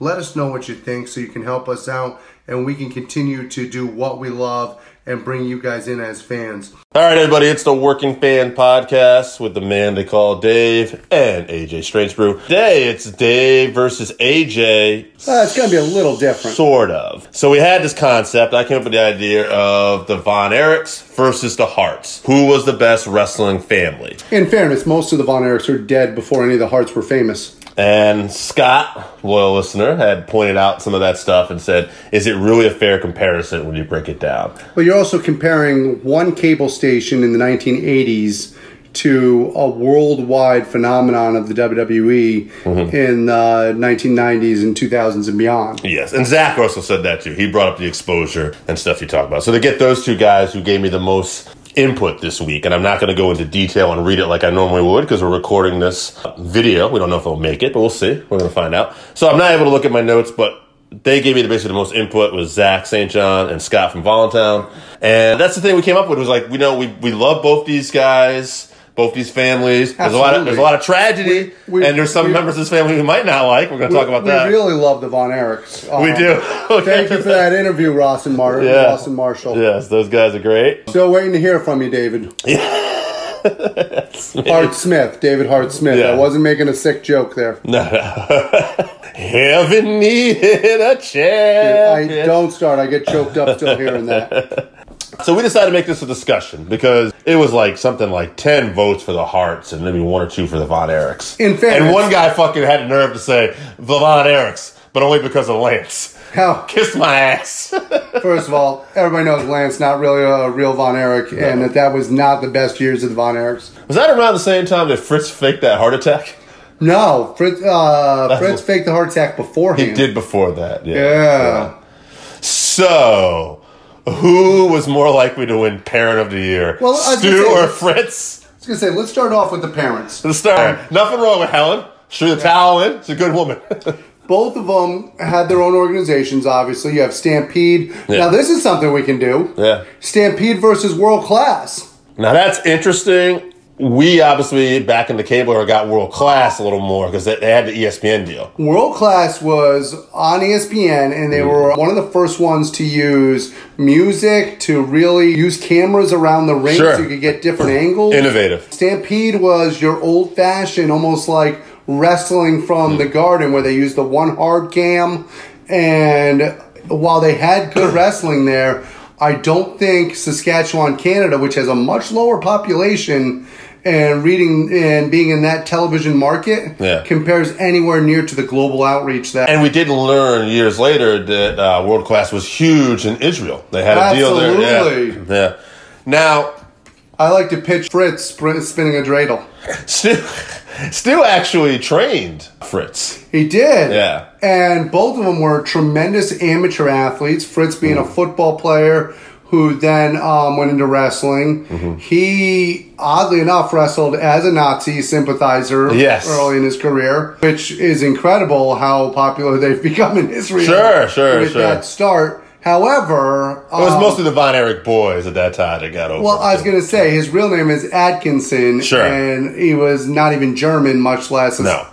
let us know what you think so you can help us out and we can continue to do what we love and bring you guys in as fans. All right, everybody, it's the Working Fan Podcast with the man they call Dave and AJ Strangebrew. Today, it's Dave versus AJ. Uh, it's going to be a little different. Sort of. So we had this concept. I came up with the idea of the Von Erichs versus the Harts. Who was the best wrestling family? In fairness, most of the Von Erichs are dead before any of the Harts were famous. And Scott, loyal listener, had pointed out some of that stuff and said, is it really a fair comparison when you break it down? But you're also comparing one cable station in the 1980s to a worldwide phenomenon of the WWE mm-hmm. in uh, the 1990s and 2000s and beyond. Yes, and Zach also said that too. He brought up the exposure and stuff you talk about. So to get those two guys who gave me the most input this week, and I'm not going to go into detail and read it like I normally would because we're recording this video. We don't know if it'll make it, but we'll see. We're going to find out. So I'm not able to look at my notes, but they gave me the basically the most input was Zach St. John and Scott from Voluntown. And that's the thing we came up with was like, we know we, we love both these guys. Both these families. There's a lot of there's a lot of tragedy, We- we- and there's some we- members of this family we might not like. We're going to talk about that. we really love the Von Erichs. we Um, do. Thank you for that interview, Ross and Mar- Yeah. Ross and Marshall. Yes, those guys are great. Still waiting to hear from you, David. Hart Smith, David Hart Smith. Yeah. I wasn't making a sick joke there. No, no. Heaven needed a I champion. don't start. I get choked up still hearing that. So we decided to make this a discussion because it was like something like ten votes for the Harts and maybe one or two for the Von Erichs. In fairness- and one guy fucking had the nerve to say the Von Erichs, but only because of Lance. How? Kiss my ass. First of all, everybody knows Lance not really a real Von Erich, and that that was not the best years of the Von Erichs. was that around the same time that Fritz faked that heart attack? No, Fritz, uh, Fritz faked the heart attack beforehand. He did before that. Yeah. Yeah. So, who was more likely to win Parent of the Year? Well, Stu or Fritz? I was gonna say, let's start off with the parents. Let's start. Um, Nothing wrong with Helen. Threw the towel in. She's a good woman. Both of them had their own organizations. Obviously, you have Stampede. Yeah. Now, this is something we can do. yeah. Stampede versus World Class. Now that's interesting. We obviously back in the cable era got world class a little more because they, they had the ESPN deal. World Class was on ESPN, and they were one of the first ones to use music to really use cameras around the ring Sure. so you could get different angles. Innovative. Stampede was your old fashioned, almost like wrestling from the mm. garden, where they used the one hard cam. And while they had good wrestling there, I don't think Saskatchewan, Canada, which has a much lower population and reading and being in that television market, Yeah. compares anywhere near to the global outreach that. And we did learn years later that uh, world class was huge in Israel. They had a deal there. Absolutely. Yeah. yeah. Now, I like to pitch Fritz spinning a dreidel. Stu, Stu actually trained Fritz. He did. Yeah. And both of them were tremendous amateur athletes. Fritz being Mm-hmm. a football player who then um, went into wrestling. Mm-hmm. He, oddly enough, wrestled as a Nazi sympathizer Yes. early in his career, which is incredible how popular they've become in Israel. Sure, sure, with sure. that start. However, It was um, mostly the Von Erich boys at that time that got over. Well, I was going to say his real name is Atkinson, Sure. and he was not even German, much less a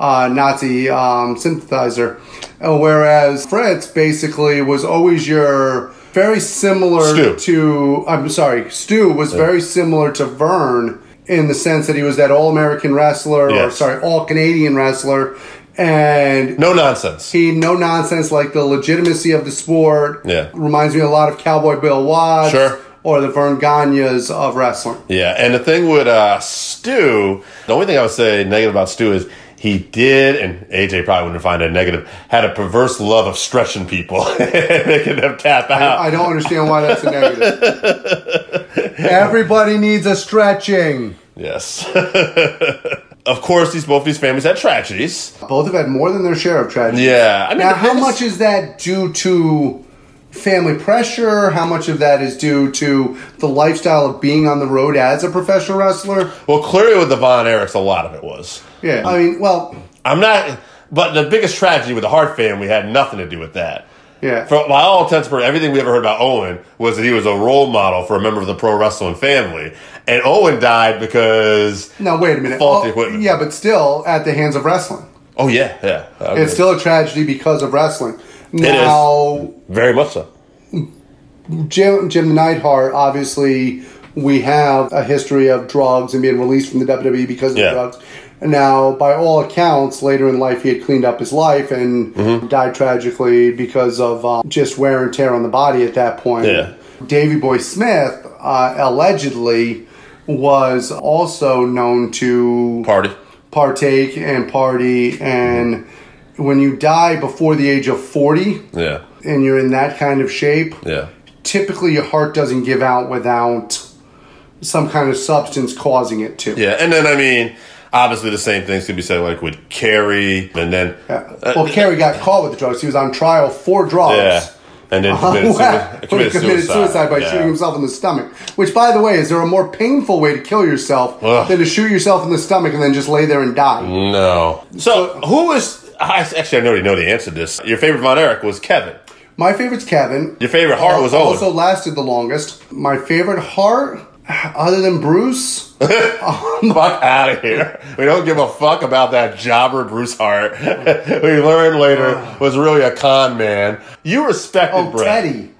uh, Nazi um, sympathizer. Uh, whereas Fritz basically was always your very similar Stu. to. I'm sorry, Stu was very similar to Verne in the sense that he was that all American wrestler, or sorry, all Canadian wrestler, and no nonsense. he no nonsense like the legitimacy of the sport. Yeah. reminds me a lot of Cowboy Bill Watts. Sure. Or the Verne Gagnes of wrestling. Yeah, and the thing with uh, Stu, the only thing I would say negative about Stu is he did, and AJ probably wouldn't find it negative, had a perverse love of stretching people, making them tap out. I don't understand why that's a negative. Everybody needs a stretching. yes. of course, these both these families had tragedies. Both have had more than their share of tragedy. Yeah, I mean, Now, how much is that due to family pressure? How much of that is due to the lifestyle of being on the road as a professional wrestler? Well, clearly with the Von Erichs, a lot of it was. Yeah. I mean, well, I'm not, but the biggest tragedy with the Hart family had nothing to do with that. yeah. For, by all intents and purposes, everything we ever heard about Owen was that he was a role model for a member of the pro wrestling family. And Owen died because. now, wait a minute. Faulty Oh, equipment. Yeah, but still at the hands of wrestling. Oh, yeah, yeah. I agree. It's still a tragedy because of wrestling. Now, Very much so. Jim, Jim Neidhart, obviously, we have a history of drugs and being released from the WWE because of Yeah. drugs. Now, by all accounts, later in life, he had cleaned up his life and Mm-hmm. died tragically because of uh, just wear and tear on the body at that point. Yeah. Davy Boy Smith uh, allegedly was also known to Party. partake and party. And when you die before the age of 40 Yeah, and you're in that kind of shape, yeah. typically your heart doesn't give out without some kind of substance causing it to. Yeah, and then, I mean, obviously the same things could be said like with Kerry, and then. Yeah. Uh, well, uh, Kerry got caught with the drugs. He was on trial for drugs. Yeah. And then uh-huh. committed, when sui- he committed, committed suicide, by Yeah. shooting himself in the stomach. Which, by the way, is there a more painful way to kill yourself Ugh. than to shoot yourself in the stomach and then just lay there and die? No. So, who is. I, actually, I already know the answer to this. Your favorite Von Erich was Kevin. My favorite's Kevin. Your favorite Hart uh, was Owen. Also lasted the longest. My favorite Hart, other than Bruce, fuck out of here. We don't give a fuck about that jobber Bruce Hart. we learned later was really a con man. You respected oh Bret. Teddy.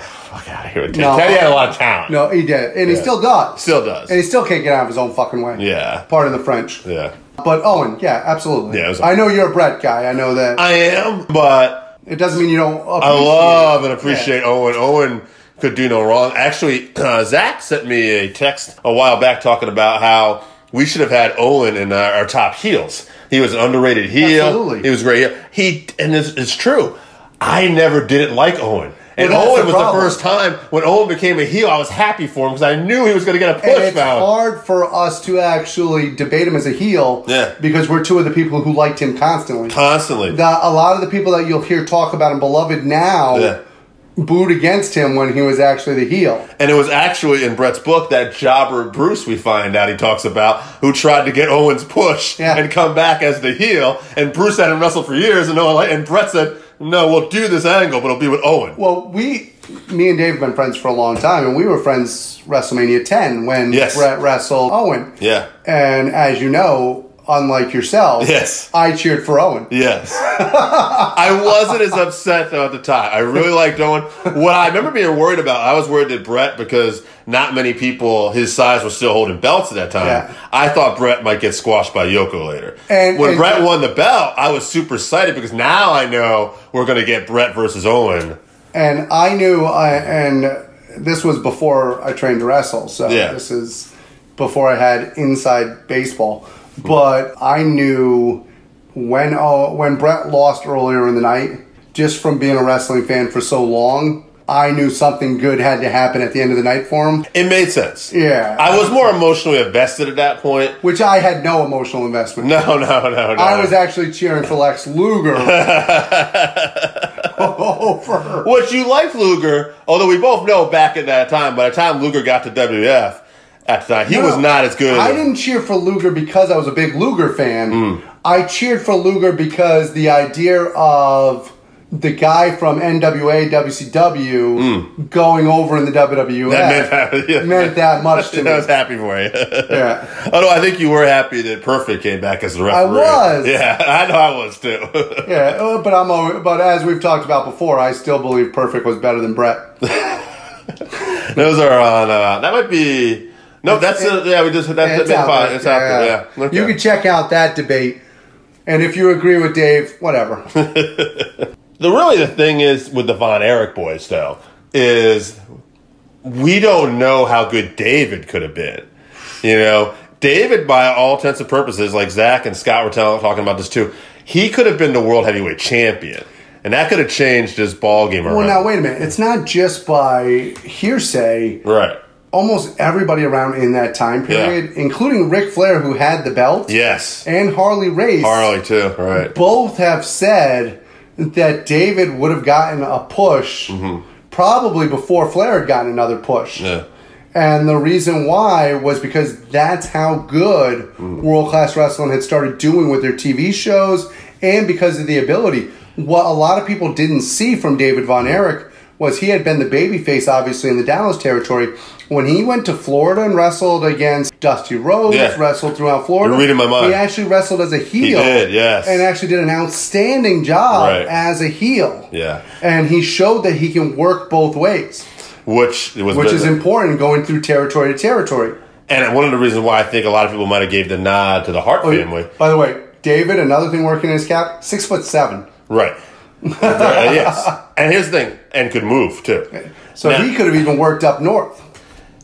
Fuck out of here. Teddy. No. Teddy had a lot of talent. No, he did, and he still does. Still does. and he still can't get out of his own fucking way. Yeah. Pardon the French. Yeah. But Owen, yeah, absolutely. Yeah, was- I know you're a Bret guy. I know that. I am, but it doesn't mean you don't. I love and appreciate Owen. Owen could do no wrong. Actually, uh, Zach sent me a text a while back talking about how we should have had Owen in our, our top heels. He was an underrated heel. Absolutely. He was great. He and it's, it's true. I never didn't like Owen. And Well, Owen the was problem. the first time when Owen became a heel. I was happy for him because I knew he was going to get a push. And it's found. hard for us to actually debate him as a heel, Yeah. because we're two of the people who liked him constantly. Constantly. The, a lot of the people that you'll hear talk about him, beloved now, Yeah. Booed against him when he was actually the heel. And it was actually in Bret's book that jobber Bruce we find out he talks about who tried to get Owens push Yeah. and come back as the heel. And Bruce hadn't wrestled for years, and no one. And Bret said, "No, we'll do this angle, but it'll be with Owen." Well, we, me and Dave have been friends for a long time, and we were friends WrestleMania 10 when Yes. Bret wrestled Owen. Yeah. And as you know, unlike yourself, Yes. I cheered for Owen. Yes. I wasn't as upset though at the time. I really liked Owen. What I remember being worried about, I was worried that Bret, because not many people his size were still holding belts at that time. Yeah. I thought Bret might get squashed by Yoko later. And- when and- Bret won the belt, I was super excited because now I know we're going to get Bret versus Owen. And I knew, I, and this was before I trained to wrestle, so Yeah. this is before I had inside baseball. But I knew when oh, when Bret lost earlier in the night, just from being a wrestling fan for so long, I knew something good had to happen at the end of the night for him. It made sense. Yeah. I was more emotionally invested at that point. Which I had no emotional investment. No, no, no, no. I was actually cheering for Lex Luger over. Which you liked Luger, although we both know back at that time, by the time Luger got to WF, at the time, he No, was not as good. I didn't cheer for Luger because I was a big Luger fan. Hmm. I cheered for Luger because the idea of the guy from NWA WCW going over in the WWF. That meant that, yeah. meant that much to me. I was happy for you. Yeah. Although I think you were happy that Perfect came back as the referee. I was. Yeah, I know I was too. Yeah, uh, but I'm but as we've talked about before, I still believe Perfect was better than Bret. Those are on. Uh, that might be. No, that's uh, yeah. We just that's there. It's out there. Yeah. Okay. You can check out that debate, and if you agree with Dave, whatever. The really the thing is with the Von Erich boys though is we don't know how good David could have been. You know, David by all intents and purposes, like Zach and Scott were talking about this too, he could have been the world heavyweight champion, and that could have changed his ball game around. well, now wait a minute. It's not just by hearsay. right? Almost everybody around in that time period, including Ric Flair, who had the belt, Yes, and Harley Race, Harley too. Right? both have said that David would have gotten a push probably before Flair had gotten another push. Mm-hmm. Yeah. And the reason why was because that's how good Mm. World Class Wrestling had started doing with their TV shows and because of the ability. What a lot of people didn't see from David Von Erich was he had been the babyface, obviously, in the Dallas territory. When he went to Florida and wrestled against Dusty Rhodes, Yeah. wrestled throughout Florida, You're reading my mind. he actually wrestled as a heel. did, yes. And actually did an outstanding job Right. as a heel. Yeah. And he showed that he can work both ways, Which was which is important going through territory to territory. and one of the reasons why I think a lot of people might have gave the nod to the Hart Oh, family. By the way, David, another thing working in his cap, six foot seven. Right. Yes. And here's the thing, and could move too. So Now- he could have even worked up north.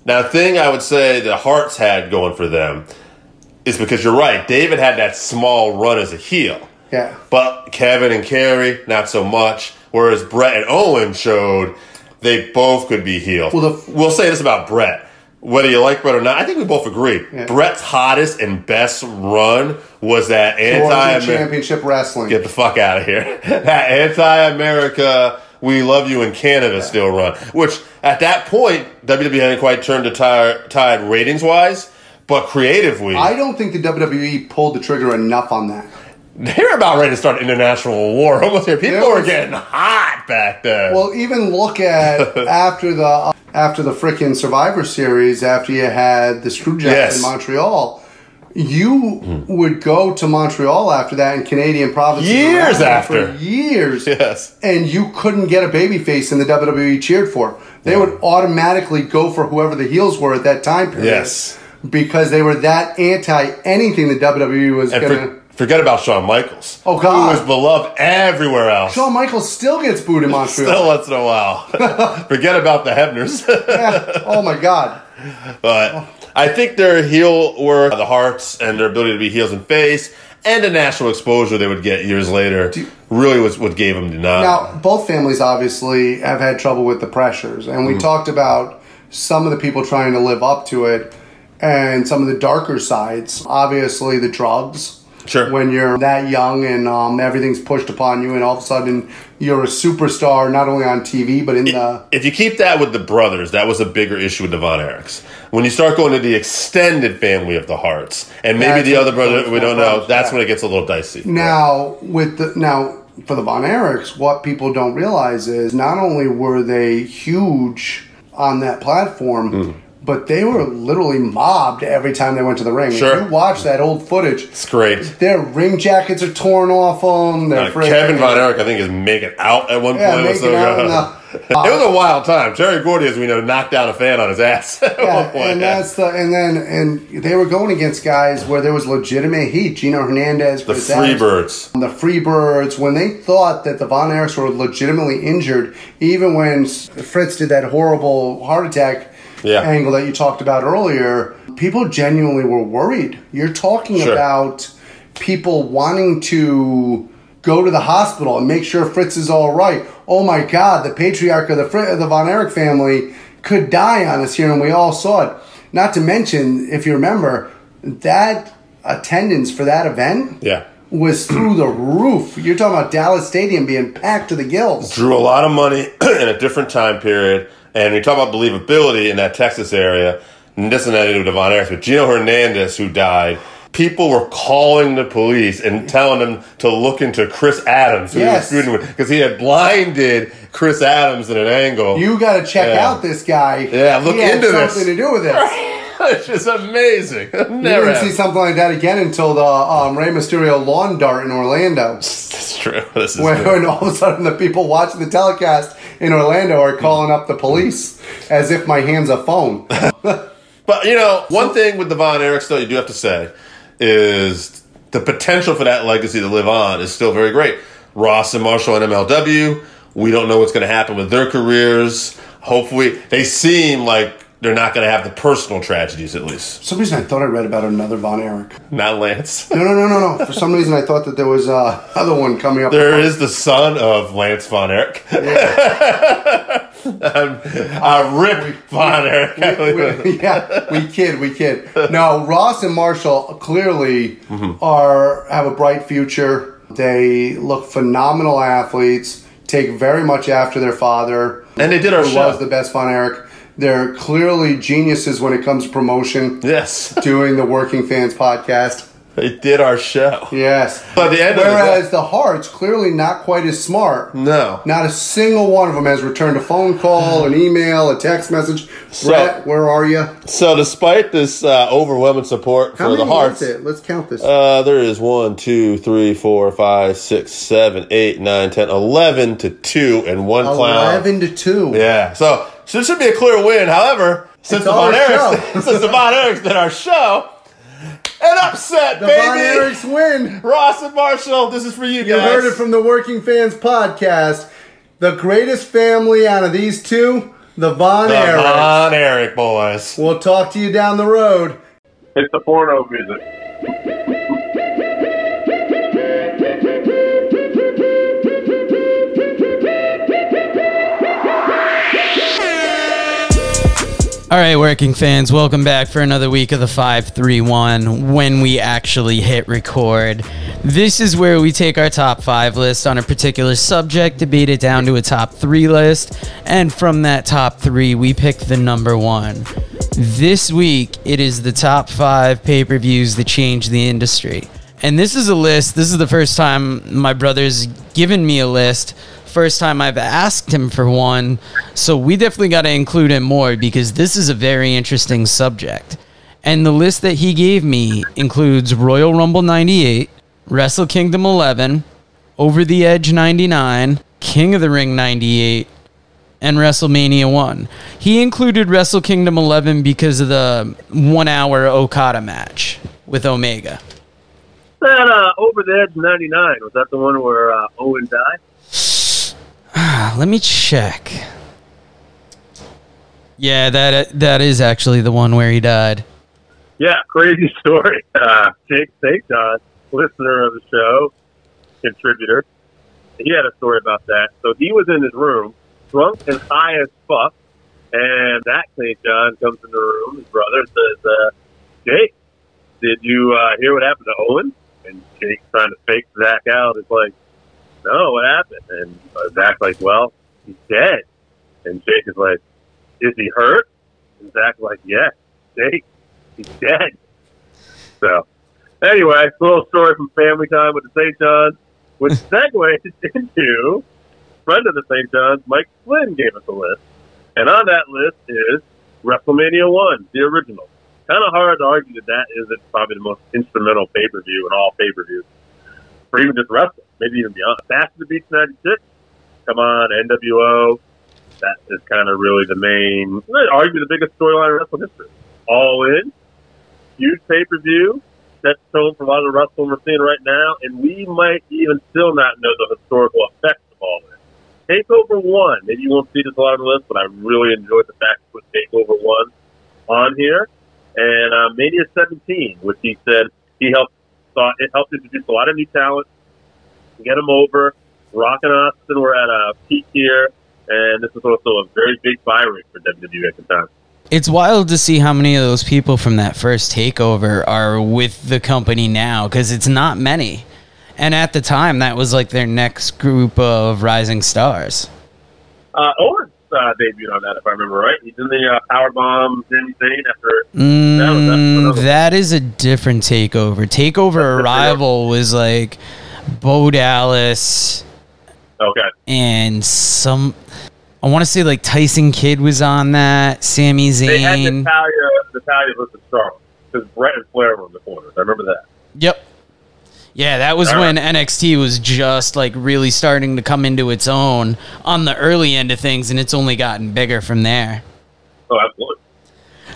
Now, the thing I would say the Harts had going for them is because you're right. David had that small run as a heel. Yeah. But Kevin and Kerry, not so much. Whereas Bret and Owen showed they both could be heels. Well, the- we'll say this about Bret. Whether you like Bret or not, I think we both agree. Yeah. Bret's hottest and best run was that anti Championship Wrestling. Get the fuck out of here. that anti-America, we love you in Canada still run. Which at that point, WWE hadn't quite turned the tire, tide ratings-wise, but creatively, I don't think the WWE pulled the trigger enough on that. they were about ready to start an international war almost here. People were getting hot back then. Well, even look at after the after the frickin' Survivor Series, after you had the Screwjob Yes. in Montreal. You would go to Montreal after that in Canadian provinces Years after. for years, yes. and you couldn't get a babyface in the WWE cheered for. They would automatically go for whoever the heels were at that time period. Yes. because they were that anti anything the WWE was And going to. for, forget about Shawn Michaels. Oh, God. Who was beloved everywhere else. Shawn Michaels still gets booed in Montreal. Still once in a while. forget about the Hebners. Yeah. Oh my God. But oh. I think their heel work, the Harts, and their ability to be heels and face, and the national exposure they would get years later, really was what gave them the nod. Now, both families obviously have had trouble with the pressures, and Mm-hmm. we talked about some of the people trying to live up to it, and some of the darker sides. Obviously, the drugs. Sure. When you're that young and um, everything's pushed upon you, and all of a sudden you're a superstar, not only on TV but in the if you keep that with the brothers, that was a bigger issue with the Von Erichs. When you start going to the extended family of the Harts, and maybe That's the other brother we don't know, that's yeah. when it gets a little dicey. Now, with the now for the Von Erichs, what people don't realize is not only were they huge on that platform, Hmm. But they were literally mobbed every time they went to the ring. Sure. If you watch that old footage, It's great. their ring jackets are torn off them. They're Uh, Kevin Von Erich, I think, is making out at one Yeah, point. It was making out in it was a wild time. Terry Gordy, as we know, knocked down a fan on his ass at Yeah, one point. and that's the and then and they were going against guys where there was legitimate heat. Gino Hernandez, the Freebirds. the Freebirds, when they thought that the Von Erichs were legitimately injured, even when Fritz did that horrible heart attack Yeah. angle that you talked about earlier, people genuinely were worried. You're talking Sure. about people wanting to go to the hospital and make sure Fritz is all right. Oh my God, the patriarch of the Fri- the Von Erich family could die on us here, and we all saw it. Not to mention, if you remember, that attendance for that event Yeah. was through the roof. You're talking about Dallas Stadium being packed to the gills. drew a lot of money in a different time period. And we talk about believability in that Texas area. And this and that to do with Von Erichs, but Gino Hernandez, who died, people were calling the police and telling them to look into Chris Adams, who Yes. he was feuding with, because he had blinded Chris Adams in an angle. You got to check Yeah. out this guy. Yeah, look he into this. something to do with this. It's just amazing. You Never didn't see something like that again until the um, Rey Mysterio lawn dart in Orlando. That's true. This is when all of a sudden the people watching the telecast in Orlando are calling up the police as if my hand's a phone. But you know, one thing with the Von Erichs, though, you do have to say is the potential for that legacy to live on is still very great. Ross and Marshall and MLW. We don't know what's going to happen with their careers. Hopefully, they seem like they're not going to have the personal tragedies, at least. For some reason I thought I read about another Von Erich. Not Lance. No, no, no, no, no. For some reason I thought that there was uh, another one coming up. There is the son of Lance Von Erich. um, uh, Rip Von Erich. We- yeah, we kid, we kid. No, Ross and Marshall clearly Mm-hmm. are have a bright future. They look phenomenal athletes. Take very much after their father, and they did our show. was the best Von Erich. They're clearly geniuses when it comes to promotion. yes, Doing the Working Fans podcast. they did our show. Yes. But the end of the Whereas the Harts clearly not quite as smart. No. Not a single one of them has returned a phone call, an email, a text message. So- Bret, where are you? So, despite this uh, overwhelming support How for the Harts? Let's count this. uh, there is one, two, three, four, five, six, seven, eight, nine, ten, eleven to two, and one clown. Eleven to two. Yeah. So, so it should be a clear win. However, since It's the Von our Erichs, since the Von Erichs did our show, an upset, The baby. Von Erichs win. Ross and Marshall, this is for you, You guys. heard it from the Working Fans podcast. The greatest family out of these two, the Von the Erichs. Von Erich boys. We'll talk to you down the road. It's the porno music. All right, working fans, welcome back for another week of the 531 when we actually hit record. This is where we take our top five list on a particular subject, debate it down to a top three list, and from that top three, we pick the number one. This week, it is the top five pay per views that changed the industry. And this is a list, this is the first time my brother's given me a list first time I've asked him for one. So we definitely got to include him more because this is a very interesting subject. And the list that he gave me includes Royal Rumble 98, Wrestle Kingdom 11, Over the Edge 99, King of the Ring 98, and WrestleMania 1. He included Wrestle Kingdom 11 because of the one hour Okada match with Omega. That uh, over the edge '99 was that the one where uh, Owen died? Let me check. Yeah, that that is actually the one where he died. Yeah, crazy story. Uh, Jake. John, listener of the show, contributor, he had a story about that. So he was in his room, drunk and high as fuck, and that St. John comes in the room. His brother says, uh, "Jake, did you uh, hear what happened to Owen?" And Jake, trying to fake Zach out, is like, "No, what happened?" And uh, Zach's like, "Well, he's dead." And Jake is like, "Is he hurt?" And Zach's like, "Yes, Jake." he's dead. So, anyway, little story from Family Time with the St. John's, which segues into friend of the St. John's, Mike Flynn gave us a list. And on that list is WrestleMania 1, the original. Kind of hard to argue that that isn't probably the most instrumental pay per view in all pay per views, or even just wrestling, maybe even beyond. Bash to the Beach 96, come on, NWO. That is kind of really the main, I'd the biggest storyline in wrestling history. All in, huge pay per view, sets tone for a lot of the wrestling we're seeing right now, and we might even still not know the historical effects of all this. Takeover one, maybe you won't see this a lot on the list, but I really enjoyed the fact put Takeover one on here, and uh, Mania 17, which he said he helped thought it helped introduce a lot of new talent, get them over. Rock and Austin were at a peak here, and this was also a very big buy rate for WWE at the time. It's wild to see how many of those people from that first takeover are with the company now because it's not many. And at the time, that was like their next group of rising stars. Uh, Owens, uh, debuted on that, if I remember right. He's in the uh, Power Bomb Sami Zayn after. Mm, That was- that's another- that is a different takeover. Takeover Arrival was like Bo Dallas Okay. and some. I want to say like Tyson Kidd was on that. Sami They had Zayn. Natalya, Natalya versus Charlotte because Bret and Flair were in the corners. I remember that. Yep. Yeah, that was All when right. NXT was just like really starting to come into its own on the early end of things, and it's only gotten bigger from there. Oh, absolutely.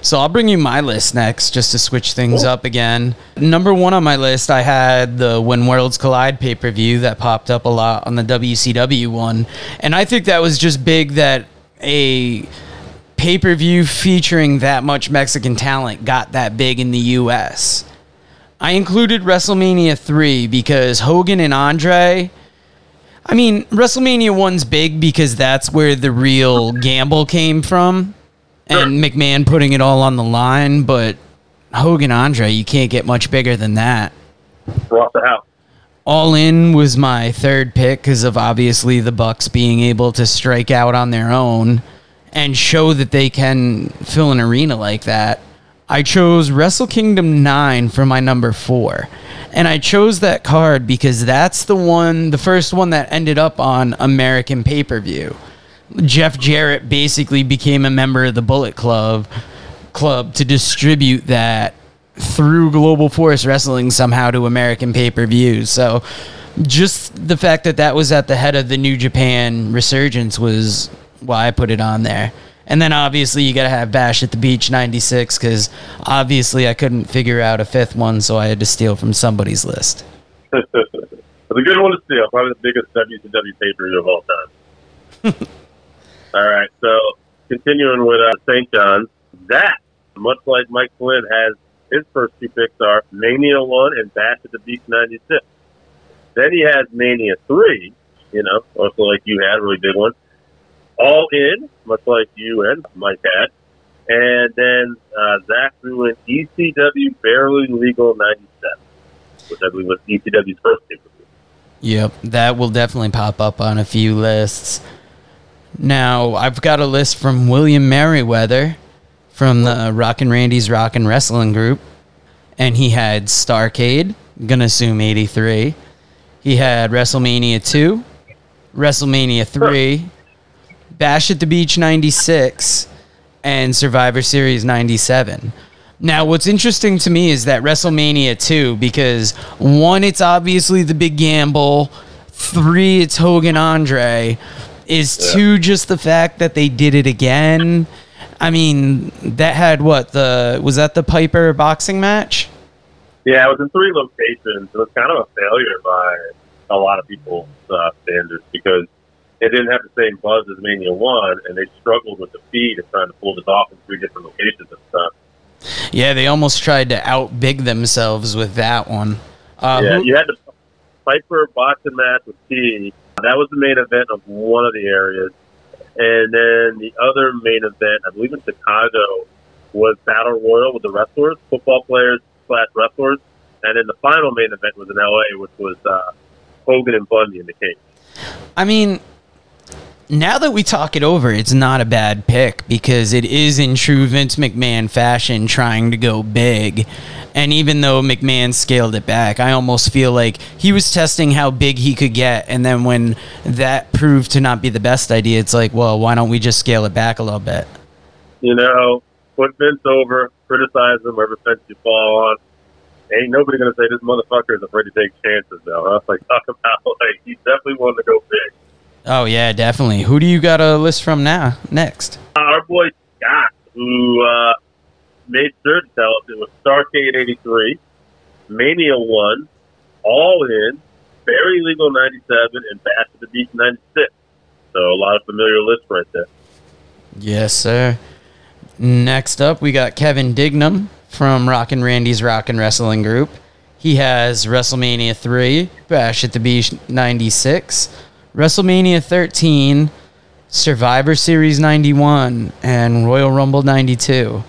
So I'll bring you my list next, just to switch things Cool. up again. Number one on my list, I had the When Worlds Collide pay per view that popped up a lot on the WCW one, and I think that was just big that a pay per view featuring that much Mexican talent got that big in the U.S. I included WrestleMania 3 because Hogan and Andre. I mean, WrestleMania 1's big because that's where the real gamble came from and McMahon putting it all on the line, but Hogan Andre, you can't get much bigger than that. Brought the house. All in was my third pick because of obviously the Bucks being able to strike out on their own and show that they can fill an arena like that. I chose Wrestle Kingdom 9 for my number 4. And I chose that card because that's the one, the first one that ended up on American pay-per-view. Jeff Jarrett basically became a member of the Bullet Club club to distribute that through Global Force Wrestling somehow to American pay-per-views. So just the fact that that was at the head of the New Japan resurgence was why I put it on there. And then obviously you got to have Bash at the Beach 96 cuz obviously I couldn't figure out a fifth one so I had to steal from somebody's list. it's a good one to steal. Probably the biggest WCW pay per view of all time. all right. So continuing with uh, St. John's, that much like Mike Flynn has his first two picks are Mania one and Bash at the Beach '96. Then he has Mania three. You know, also like you had, a really big one. All in, much like you and Mike had. And then uh, Zach threw in ECW Barely Legal 97, which I believe was ECW's first pay. Yep, that will definitely pop up on a few lists. Now, I've got a list from William Merriweather from the Rockin' Randy's Rockin' Wrestling Group, and he had Starcade, gonna assume 83. He had WrestleMania 2, WrestleMania 3, Bash at the Beach 96, and Survivor Series 97. Now, what's interesting to me is that WrestleMania 2, because one, it's obviously the big gamble, three, it's Hogan Andre, is two, just the fact that they did it again. I mean, that had what? The Was that the Piper boxing match? Yeah, it was in three locations. It was kind of a failure by a lot of people's uh, standards because it didn't have the same buzz as Mania 1, and they struggled with the feed and trying to pull this off in three different locations and stuff. Yeah, they almost tried to outbig themselves with that one. Uh, yeah, who- you had the Piper boxing match with T. That was the main event of one of the areas. And then the other main event, I believe in Chicago, was Battle Royal with the wrestlers, football players slash wrestlers. And then the final main event was in LA, which was uh, Hogan and Bundy in the cage. I mean, now that we talk it over, it's not a bad pick because it is in true Vince McMahon fashion trying to go big. And even though McMahon scaled it back, I almost feel like he was testing how big he could get. And then when that proved to not be the best idea, it's like, well, why don't we just scale it back a little bit? You know, put Vince over, criticize him wherever fence you fall on. Ain't nobody gonna say this motherfucker is afraid to take chances though. Huh? Like talk about like he definitely wanted to go big. Oh, yeah, definitely. Who do you got a list from now? Next. our boy Scott, who uh, made sure to tell us it was Starcade 83, Mania 1, All In, Barely Legal 97, and Bash at the Beach 96. So a lot of familiar lists right there. Yes, sir. Next up, we got Kevin Dignam from Rockin' Randy's Rockin' Wrestling Group. He has WrestleMania 3, Bash at the Beach 96, WrestleMania 13, Survivor Series 91, and Royal Rumble 92.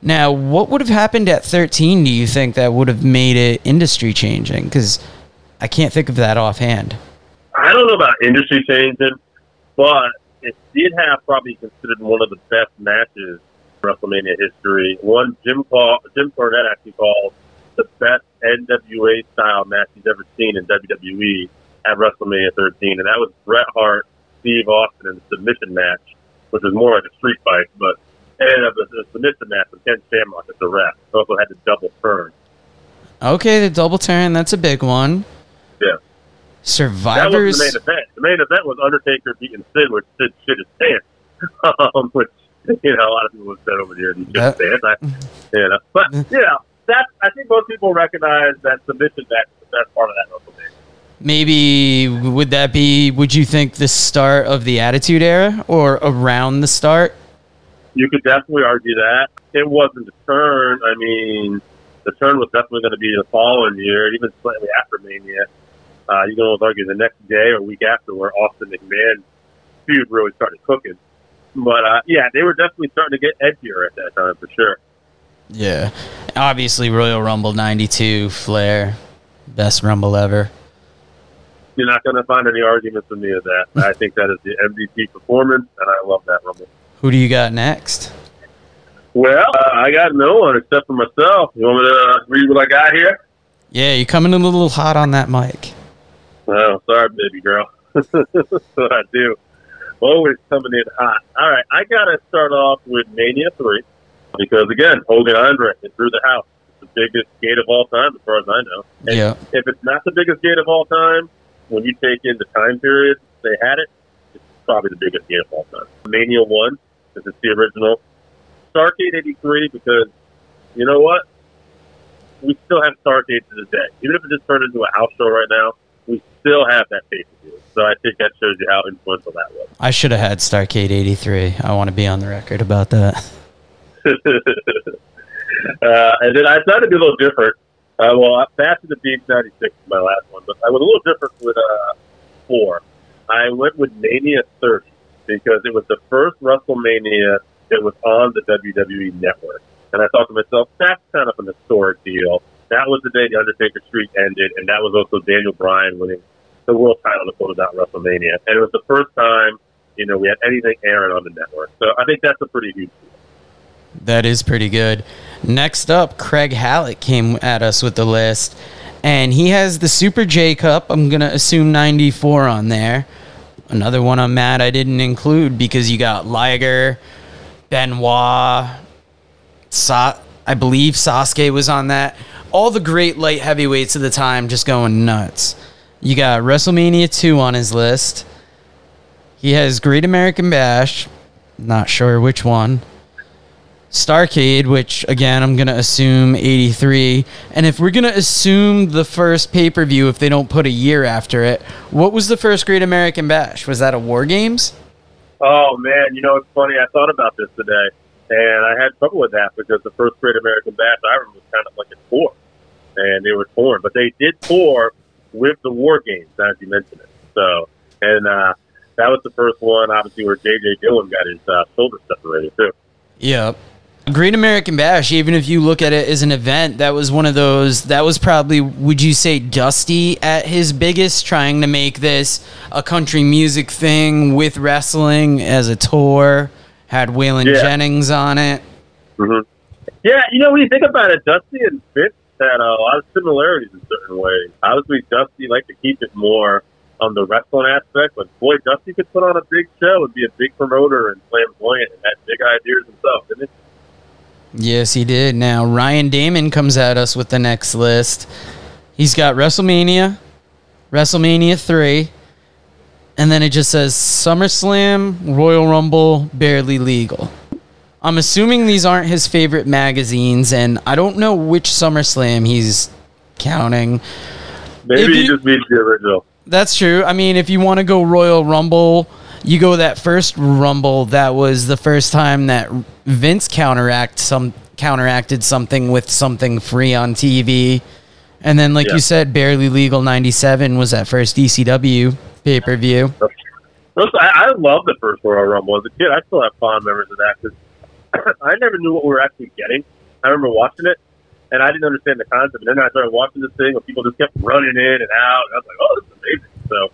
Now, what would have happened at 13, do you think, that would have made it industry changing? Because I can't think of that offhand. I don't know about industry changing, but it did have probably considered one of the best matches in WrestleMania history. One Jim call Jim Cornette actually called the best NWA style match he's ever seen in WWE at WrestleMania 13, and that was Bret Hart, Steve Austin, in a submission match, which was more like a street fight, but it ended up as a submission match with Ken Shamrock as the ref. Also had to double turn. Okay, the double turn. That's a big one. Yeah. Survivors. That was the main event. The main event was Undertaker beating Sid, which Sid shit his pants. um, which you know a lot of people have said over the years he shit his pants. I, you know, but you know that I think most people recognize that submission match is the best part of that. Maybe would that be? Would you think the start of the Attitude Era or around the start? You could definitely argue that it wasn't the turn. I mean, the turn was definitely going to be the following year, even slightly after Mania. Uh, you can almost argue the next day or week after, where Austin McMahon feud really started cooking. But uh, yeah, they were definitely starting to get edgier at that time for sure. Yeah. Obviously, Royal Rumble '92, Flair, best Rumble ever. You're not going to find any arguments with me of that. I think that is the MVP performance, and I love that Rumble. Who do you got next? Well, uh, I got no one except for myself. You want me to read what I got here? Yeah, you're coming in a little hot on that mic. Oh, sorry, baby girl. That's what I do. Always coming in hot. All right, I got to start off with Mania 3 because, again, Hogan Andre it through the house. It's the biggest gate of all time, as far as I know. And Yeah. If it's not the biggest gate of all time, when you take in the time period they had it, it's probably the biggest gate of all time. Mania 1, this is the original. Starcade 83 because, you know what? We still have Starcade to this day. Even if it just turned into a house show right now, we still have that pay per view. So I think that shows you how influential that was. I should have had Starcade '83. I want to be on the record about that. uh, and then I tried to be a little different. Uh, well, Bash of the Beach 96 is my last one, but I was a little different with uh, four. I went with Mania 30 because it was the first WrestleMania that was on the WWE network. And I thought to myself, that's kind of an historic deal. That was the day the Undertaker streak ended, and that was also Daniel Bryan winning the world title to close out WrestleMania. And it was the first time, you know, we had anything airing on the network. So I think that's a pretty huge deal. That is pretty good. Next up, Craig Hallett came at us with the list, and he has the Super J Cup. I'm gonna assume 94 on there. Another one I'm mad I didn't include because you got Liger, Benoit, Sa- I believe Sasuke was on that. All the great light heavyweights of the time just going nuts. You got WrestleMania 2 on his list. He has Great American Bash. Not sure which one. Starcade, which again I'm gonna assume 83. And if we're gonna assume the first pay per view, if they don't put a year after it, what was the first Great American Bash? Was that a War Games? Oh man, you know it's funny. I thought about this today, and I had trouble with that because the first Great American Bash I remember was kind of like a tour, and they were torn. But they did tour with the War Games, as you mentioned it. So, and uh, that was the first one, obviously, where J.J. Dillon got his uh, shoulder separated too. Yep. Great American Bash, even if you look at it as an event, that was one of those, that was probably, would you say, Dusty at his biggest, trying to make this a country music thing with wrestling as a tour. Had Waylon Yeah. Jennings on it. hmm Yeah, you know when you think about it, Dusty and Vince had a lot of similarities in certain ways. Obviously, Dusty liked to keep it more on the wrestling aspect, but boy, Dusty could put on a big show and be a big promoter and flamboyant and had big ideas himself, didn't he? Yes, he did. Now, Ryan Damon comes at us with the next list. He's got WrestleMania, WrestleMania 3, and then it just says SummerSlam, Royal Rumble, Barely Legal. I'm assuming these aren't his favorite magazines, and I don't know which SummerSlam he's counting. Maybe he just means the original. That's true. I mean, if you want to go Royal Rumble, you go that first Rumble. That was the first time that Vince counteract some counteracted something with something free on TV. And then, like Yeah. you said, barely legal '97 was that first ECW pay per view. I, love the first Royal Rumble. As a kid, I still have fond memories of that because I never knew what we were actually getting. I remember watching it, and I didn't understand the concept. And then I started watching this thing where people just kept running in and out. And I was like, oh, this is amazing. So,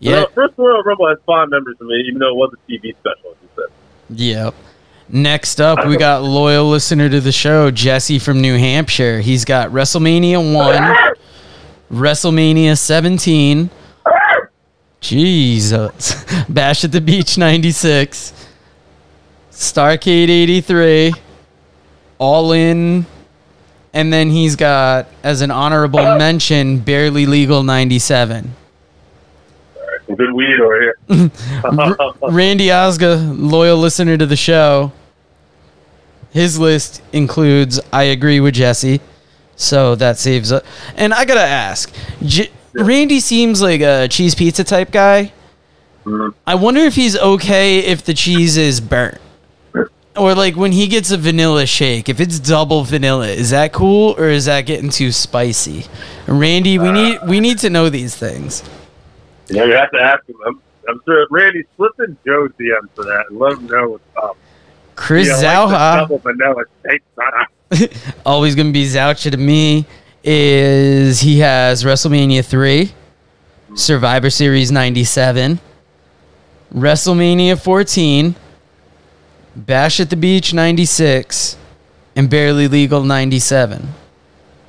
Yeah. First Royal Rumble has fond memories of me, even though it was a TV special, as you said. Yep. Next up, we got loyal listener to the show, Jesse from New Hampshire. He's got WrestleMania 1, WrestleMania 17, Jesus, Bash at the Beach 96, Starcade 83, All In, and then he's got, as an honorable mention, Barely Legal 97. Good weed over here. Randy Osga, loyal listener to the show. His list includes I agree with Jesse, so that saves up. And I gotta ask, J- Randy seems like a cheese pizza type guy. Mm-hmm. I wonder if he's okay if the cheese is burnt, or like when he gets a vanilla shake, if it's double vanilla, is that cool or is that getting too spicy? Randy, we uh, need we need to know these things. Yeah, you have to ask him. I'm, I'm sure Randy slip in Joe's DM for that and let him know what's up. Chris like the Zauha. vanilla steak. Uh, always gonna be Zoucha to me is he has WrestleMania three, Survivor Series ninety seven, WrestleMania fourteen, Bash at the Beach ninety six, and Barely Legal ninety seven.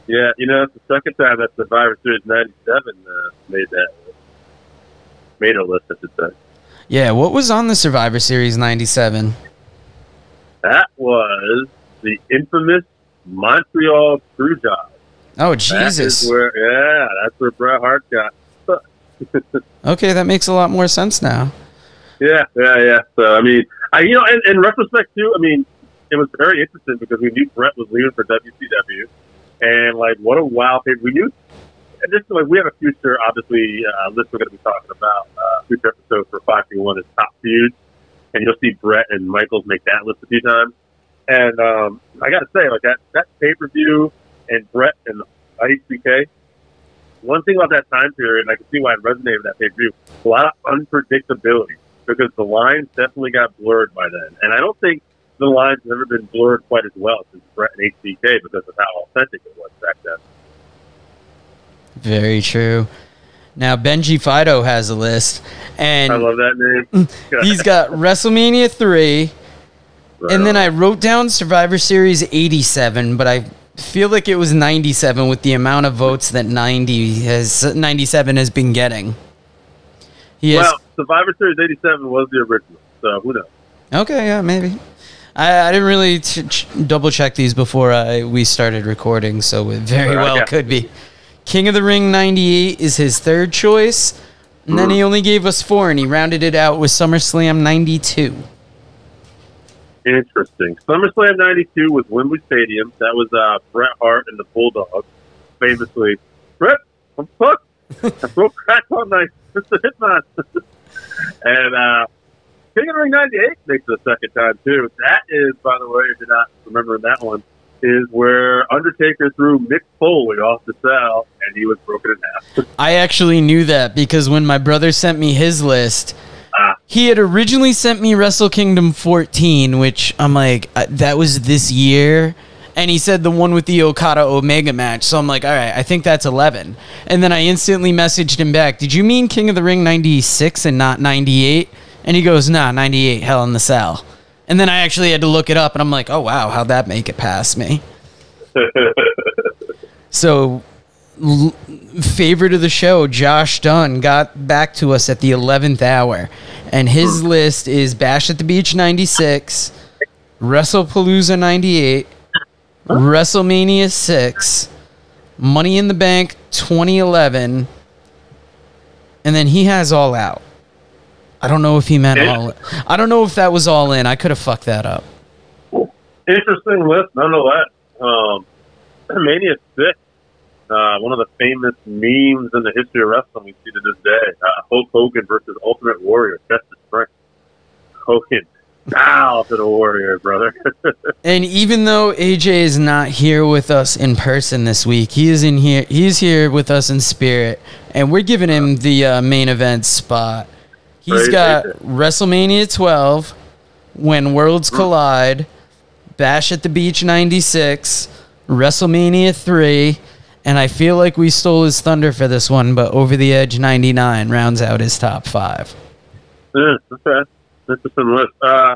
Yeah, you know, it's the second time that Survivor Series 97 uh, made that list, I should say. Yeah, what was on the Survivor Series ninety seven? That was the infamous Montreal screw job. Oh Jesus! where, yeah, that's where Bret Hart got. Okay, that makes a lot more sense now. Yeah, yeah, yeah. So I mean, I you know, in, in retrospect too, I mean, it was very interesting because we knew Bret was leaving for WCW, and like, what a wild thing. We knew. Like we have a future, obviously, uh, list we're going to be talking about uh, future episodes for Five One is top feuds, and you'll see Bret and Michaels make that list a few times. And um, I got to say, like that that pay per view and Bret and ICK. One thing about that time period, and I can see why it resonated with that pay per view, a lot of unpredictability because the lines definitely got blurred by then. And I don't think the lines have ever been blurred quite as well since Bret and HBK because of how authentic it was back then. Very true. Now Benji Fido has a list, and I love that name. he's got WrestleMania three. And then I wrote down Survivor Series 87, but I feel like it was 97 with the amount of votes that 90 has 97 has been getting. He has well, Survivor Series '87 was the original, so who knows? Okay, yeah, maybe. I, I didn't really double check these before I, we started recording, so it very well could be. King of the Ring 98 is his third choice, and then he only gave us four, and he rounded it out with SummerSlam 92. Interesting. SummerSlam '92 was Wembley Stadium. That was uh, Bret Hart and the Bulldogs, famously. Bret, I'm fucked. I broke crack night. Mr. Hitman. and uh, King of the Ring '98 makes it a second time too. That is, by the way, if you're not remembering that one, is where Undertaker threw Mick Foley off the cell and he was broken in half. I actually knew that because when my brother sent me his list, Ah. he had originally sent me Wrestle Kingdom 14, which I'm like, uh, that was this year. And he said the one with the Okada Omega match. So I'm like, all right, I think that's 11. And then I instantly messaged him back, Did you mean King of the Ring 96 and not 98? And he goes, Nah, 98, Hell in the Cell. And then I actually had to look it up, and I'm like, oh, wow, how'd that make it past me? So, l- favorite of the show, Josh Dunn, got back to us at the 11th hour. And his hmm. list is Bash at the Beach 96, WrestlePalooza 98, WrestleMania 6, Money in the Bank 2011, and then he has All Out. I don't know if he meant all. I don't know if that was all in. I could have fucked that up. Interesting list, nonetheless. Um, Mania Six, uh, one of the famous memes in the history of wrestling we see to this day. Uh, Hulk Hogan versus Ultimate Warrior, Chest of Strength. Hogan, bow to the Warrior, brother. And even though AJ is not here with us in person this week, he is in here. He's here with us in spirit, and we're giving him the uh, main event spot. He's Praise got. WrestleMania 12, When Worlds Collide, Bash at the Beach 96, WrestleMania 3, and I feel like we stole his thunder for this one, but Over the Edge 99 rounds out his top five. Yeah, okay. Interesting list. Uh,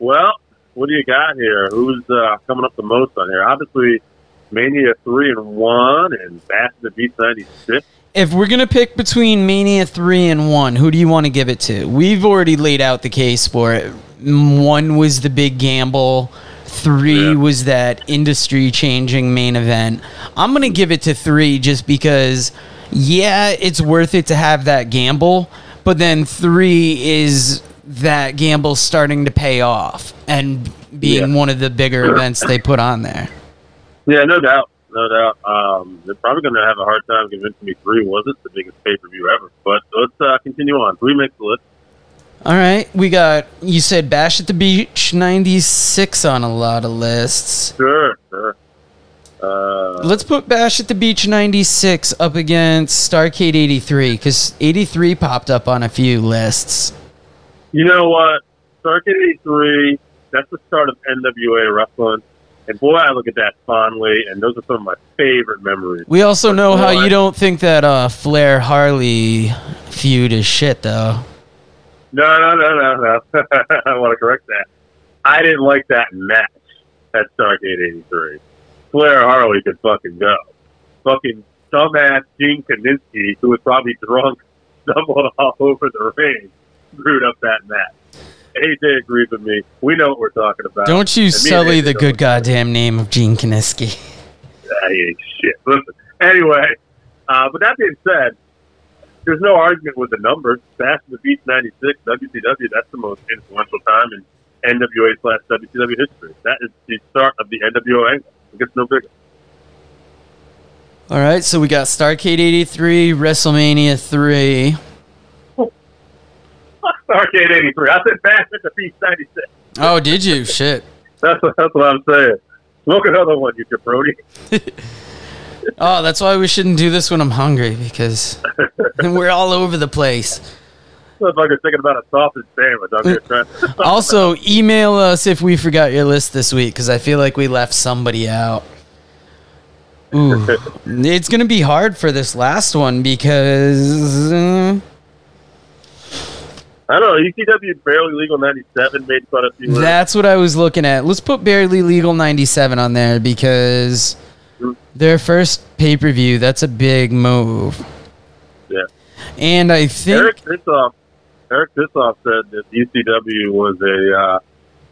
well, what do you got here? Who's uh, coming up the most on here? Obviously, Mania 3 and 1 and Bash at the Beach 96. If we're going to pick between Mania 3 and 1, who do you want to give it to? We've already laid out the case for it. One was the big gamble. Three Yeah. was that industry changing main event. I'm going to give it to three just because, yeah, it's worth it to have that gamble. But then three is that gamble starting to pay off and being Yeah. one of the bigger events they put on there. Yeah, no doubt. No doubt. Um, they're probably going to have a hard time convincing me 3 wasn't the biggest pay per view ever. But let's uh, continue on. Three makes the list? All right, we got you said Bash at the Beach 96 on a lot of lists. Sure, sure. Uh, Let's put Bash at the Beach 96 up against Starcade 83 cuz 83 popped up on a few lists. you know what? Starcade 83, that's the start of NWA wrestling. And boy, I look at that fondly, and those are some of my favorite memories. We also know how you don't think that uh Flair Harley feud is shit though. No, no, no, no, no. I want to correct that. I didn't like that match at Starcade 83. Flair Harley could fucking go. Fucking dumbass Gene Kiniski, who was probably drunk, stumbled all over the ring, screwed up that match. AJ agrees with me. We know what we're talking about. Don't you sully the good goddamn name of Gene Kiniski. I ain't shit. Listen, anyway, uh, but that being said, there's no argument with the numbers. Bash the Beach 96, WCW, that's the most influential time in NWA slash WCW history. That is the start of the NWO angle. It gets no bigger. All right, so we got Starcade 83, WrestleMania 3. Fuck Arcade 83. I said Bash at the Beach 96. Oh, did you? Shit. That's what, that's what I'm saying. Smoke another one, you jabroni. Oh, that's why we shouldn't do this when I'm hungry because we're all over the place. Motherfucker's thinking about a sausage sandwich. I'm trying Also, email us if we forgot your list this week because I feel like we left somebody out. Ooh, it's gonna be hard for this last one because uh, I don't know. ECW barely legal 97 made quite a few that's what I was looking at. Let's put barely legal '97 on there because their first pay per view. That's a big move, Yeah. and I think Eric Bischoff, Eric Bischoff said that ECW was a uh,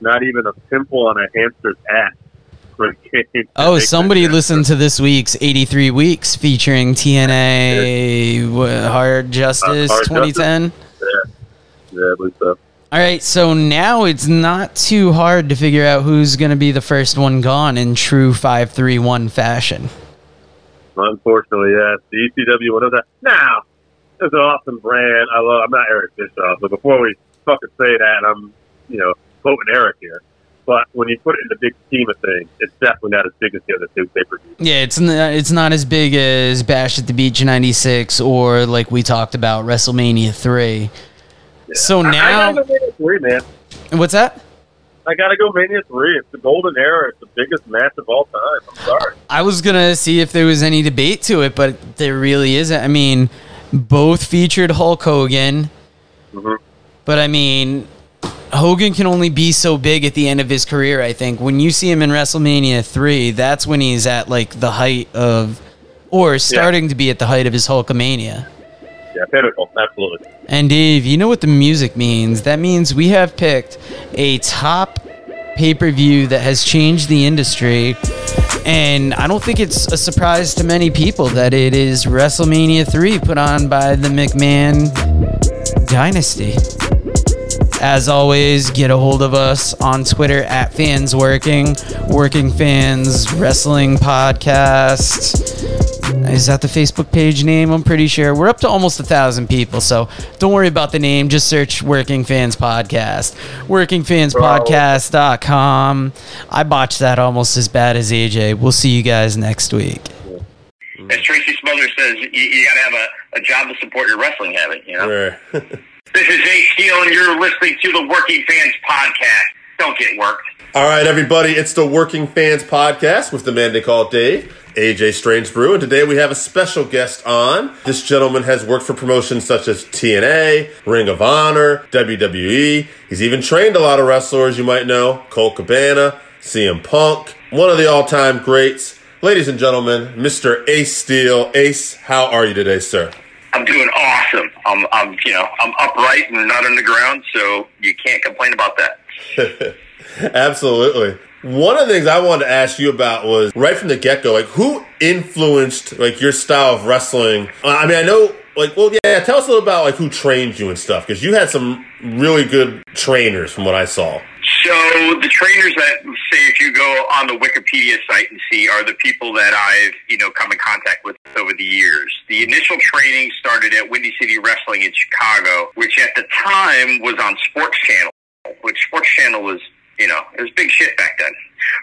not even a pimple on a hamster's ass for the game. Oh, somebody listened to this week's 83 Weeks featuring TNA wha- Hard Justice Uh, Hard 2010. Yeah, I believe so. All right, so now it's not too hard to figure out who's going to be the first one gone in true 531 fashion. Unfortunately, yes. The ECW, what is that? Now, it's an awesome brand. I love. I'm not Eric Bischoff, but before we fucking say that, I'm you know quoting Eric here. But when you put it in the big scheme of things, it's definitely not as big as the other two pay per views. Yeah, it's not, it's not as big as Bash at the Beach 96 or like we talked about WrestleMania 3. So now gotta go Mania three, man. what's that? I gotta go Mania three. It's the golden era. It's the biggest match of all time. I'm sorry. I was gonna see if there was any debate to it, but there really isn't. I mean, both featured Hulk Hogan, Mhm. but I mean, Hogan can only be so big at the end of his career. I think when you see him in WrestleMania three, that's when he's at like the height of, or starting to be at the height of his Hulkamania. Yeah, pinnacle. Absolutely. And Dave, you know what the music means? That means we have picked a top pay per view that has changed the industry. And I don't think it's a surprise to many people that it is WrestleMania 3 put on by the McMahon Dynasty. As always, get a hold of us on Twitter at Fans Working, Working Fans Wrestling Podcast. Is that the Facebook page name? I'm pretty sure. We're up to almost a thousand people, so don't worry about the name. Just search Working Fans Podcast. WorkingFansPodcast.com. I botched that almost as bad as AJ. We'll see you guys next week. As Tracy Smothers says, you, you got to have a, a job to support your wrestling habit. You know. Where- This is Jay Steele, and you're listening to the Working Fans Podcast. don't get worked. All right, everybody, it's the Working Fans Podcast with the man they call Dave, AJ Strange Brew, and today we have a special guest on. This gentleman has worked for promotions such as TNA, Ring of Honor, WWE. He's even trained a lot of wrestlers you might know, Colt Cabana, CM Punk, one of the all-time greats. Ladies and gentlemen, Mr. Ace Steel. Ace, how are you today, sir? I'm doing awesome. I'm, I'm, you know, I'm upright and not on the ground, so you can't complain about that. Absolutely. One of the things I wanted to ask you about was right from the get go, like who influenced like your style of wrestling? Uh, I mean, I know, like, well, yeah. Tell us a little about like who trained you and stuff because you had some really good trainers from what I saw. So the trainers that say if you go on the Wikipedia site and see are the people that I've you know come in contact with over the years. The initial training started at Windy City Wrestling in Chicago, which at the time was on Sports Channel, which Sports Channel was you know, it was big shit back then.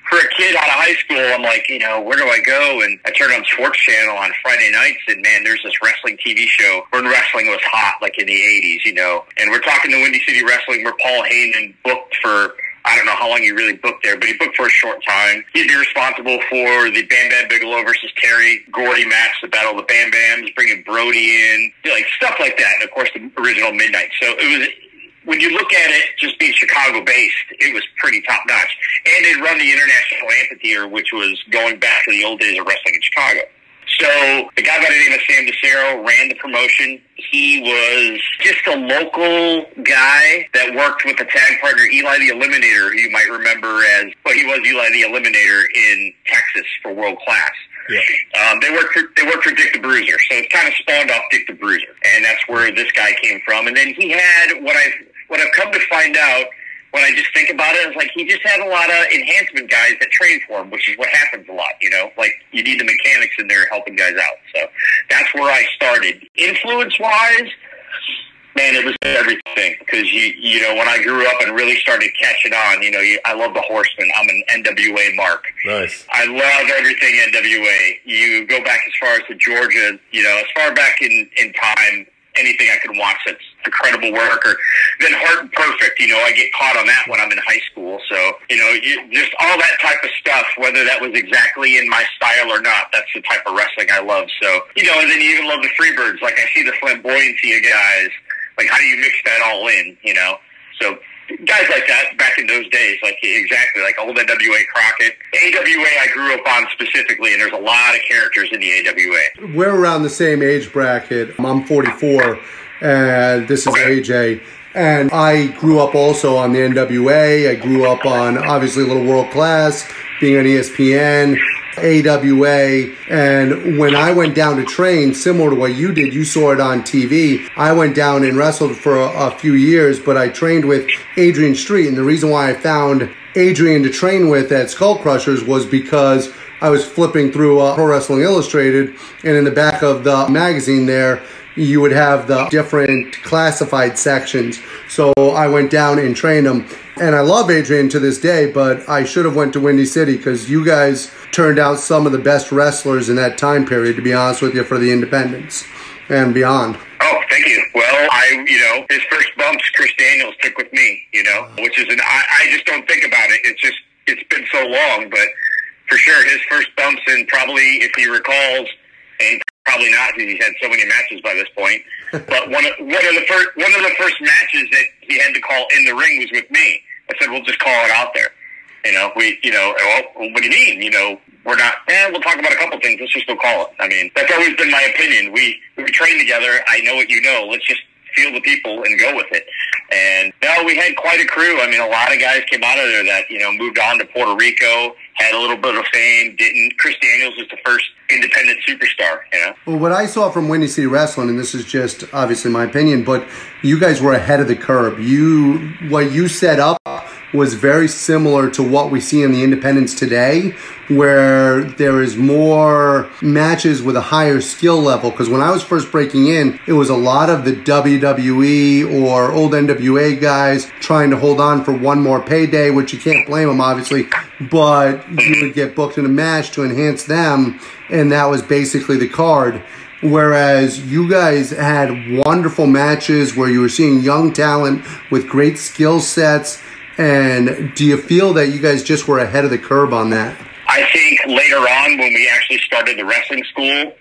For a kid out of high school, I'm like, you know, where do I go? And I turned on Sports Channel on Friday nights, and man, there's this wrestling TV show when wrestling was hot, like in the 80s, you know. And we're talking to Windy City Wrestling, where Paul Heyman booked for I don't know how long he really booked there, but he booked for a short time. He'd be responsible for the Bam Bam Bigelow versus Terry Gordy match, the Battle of the Bam Bams, bringing Brody in, like stuff like that. And of course, the original Midnight. So it was when you look at it, just being Chicago based, it was pretty top notch. And they'd run the International Amphitheater, which was going back to the old days of wrestling in Chicago. So the guy by the name of Sam DeCero ran the promotion. He was just a local guy that worked with the tag partner Eli the Eliminator, who you might remember as well. He was Eli the Eliminator in Texas for World Class. Yeah. Um, they worked for they worked for Dick the Bruiser, so it kind of spawned off Dick the Bruiser, and that's where this guy came from. And then he had what I what I've come to find out when I just think about it is like he just had a lot of enhancement guys that train for him, which is what happens a lot, you know. Like you need the mechanics in there helping guys out. So that's where I started. Influence wise, man, it was everything because you you know when I grew up and really started catching on, you know, you, I love the Horsemen. I'm an NWA mark. Nice. I love everything NWA. You go back as far as to Georgia, you know, as far back in in time, anything I can watch that's incredible work. Or then and Perfect, you know, I get caught on that when I'm in high school. So you know, you, just all that type of stuff, whether that was exactly in my style or not, that's the type of wrestling I love. So you know, and then you even love the Freebirds. Like I see the flamboyancy of guys. Like how do you mix that all in? You know, guys like that back in those days, like exactly like old NWA Crockett. AWA I grew up on specifically, and there's a lot of characters in the AWA. We're around the same age bracket. I'm 44, and this is Okay. AJ. And I grew up also on the NWA. I grew up on obviously Little World Class, being on ESPN, AWA. And when I went down to train, similar to what you did, you saw it on TV. I went down and wrestled for a, a few years, but I trained with Adrian Street. And the reason why I found Adrian to train with at Skull Crushers was because I was flipping through uh, Pro Wrestling Illustrated, and in the back of the magazine there, you would have the different classified sections. So I went down and trained him, and I love Adrian to this day. But I should have went to Windy City because you guys turned out some of the best wrestlers in that time period. To be honest with you, for the independents and beyond. Oh, thank you. Well, I, you know, his first bumps, Chris Daniels took with me, you know, which is an, I, I just don't think about it. It's just, it's been so long, but for sure, his first bumps, and probably if he recalls, and probably not because he's had so many matches by this point, but one of, one of the first, one of the first matches that he had to call in the ring was with me. I said, we'll just call it out there. You know, we, you know, well, what do you mean? You know, we're not, eh, we'll talk about a couple things. Let's just go call it. I mean, that's always been my opinion. We, we train together. I know what you know. Let's just feel the people and go with it. And no, we had quite a crew. I mean, a lot of guys came out of there that, you know, moved on to Puerto Rico, had a little bit of fame, didn't. Chris Daniels was the first independent superstar, you know? Well, what I saw from Windy City Wrestling, and this is just obviously my opinion, but you guys were ahead of the curve. You what you set up was very similar to what we see in the independents today, where there is more matches with a higher skill level. Because when I was first breaking in, it was a lot of the WWE or old NWA guys trying to hold on for one more payday, which you can't blame them, obviously. But you would get booked in a match to enhance them, and that was basically the card. Whereas you guys had wonderful matches where you were seeing young talent with great skill sets And do you feel that you guys just were ahead of the curve on that? I think later on, when we actually started the wrestling school,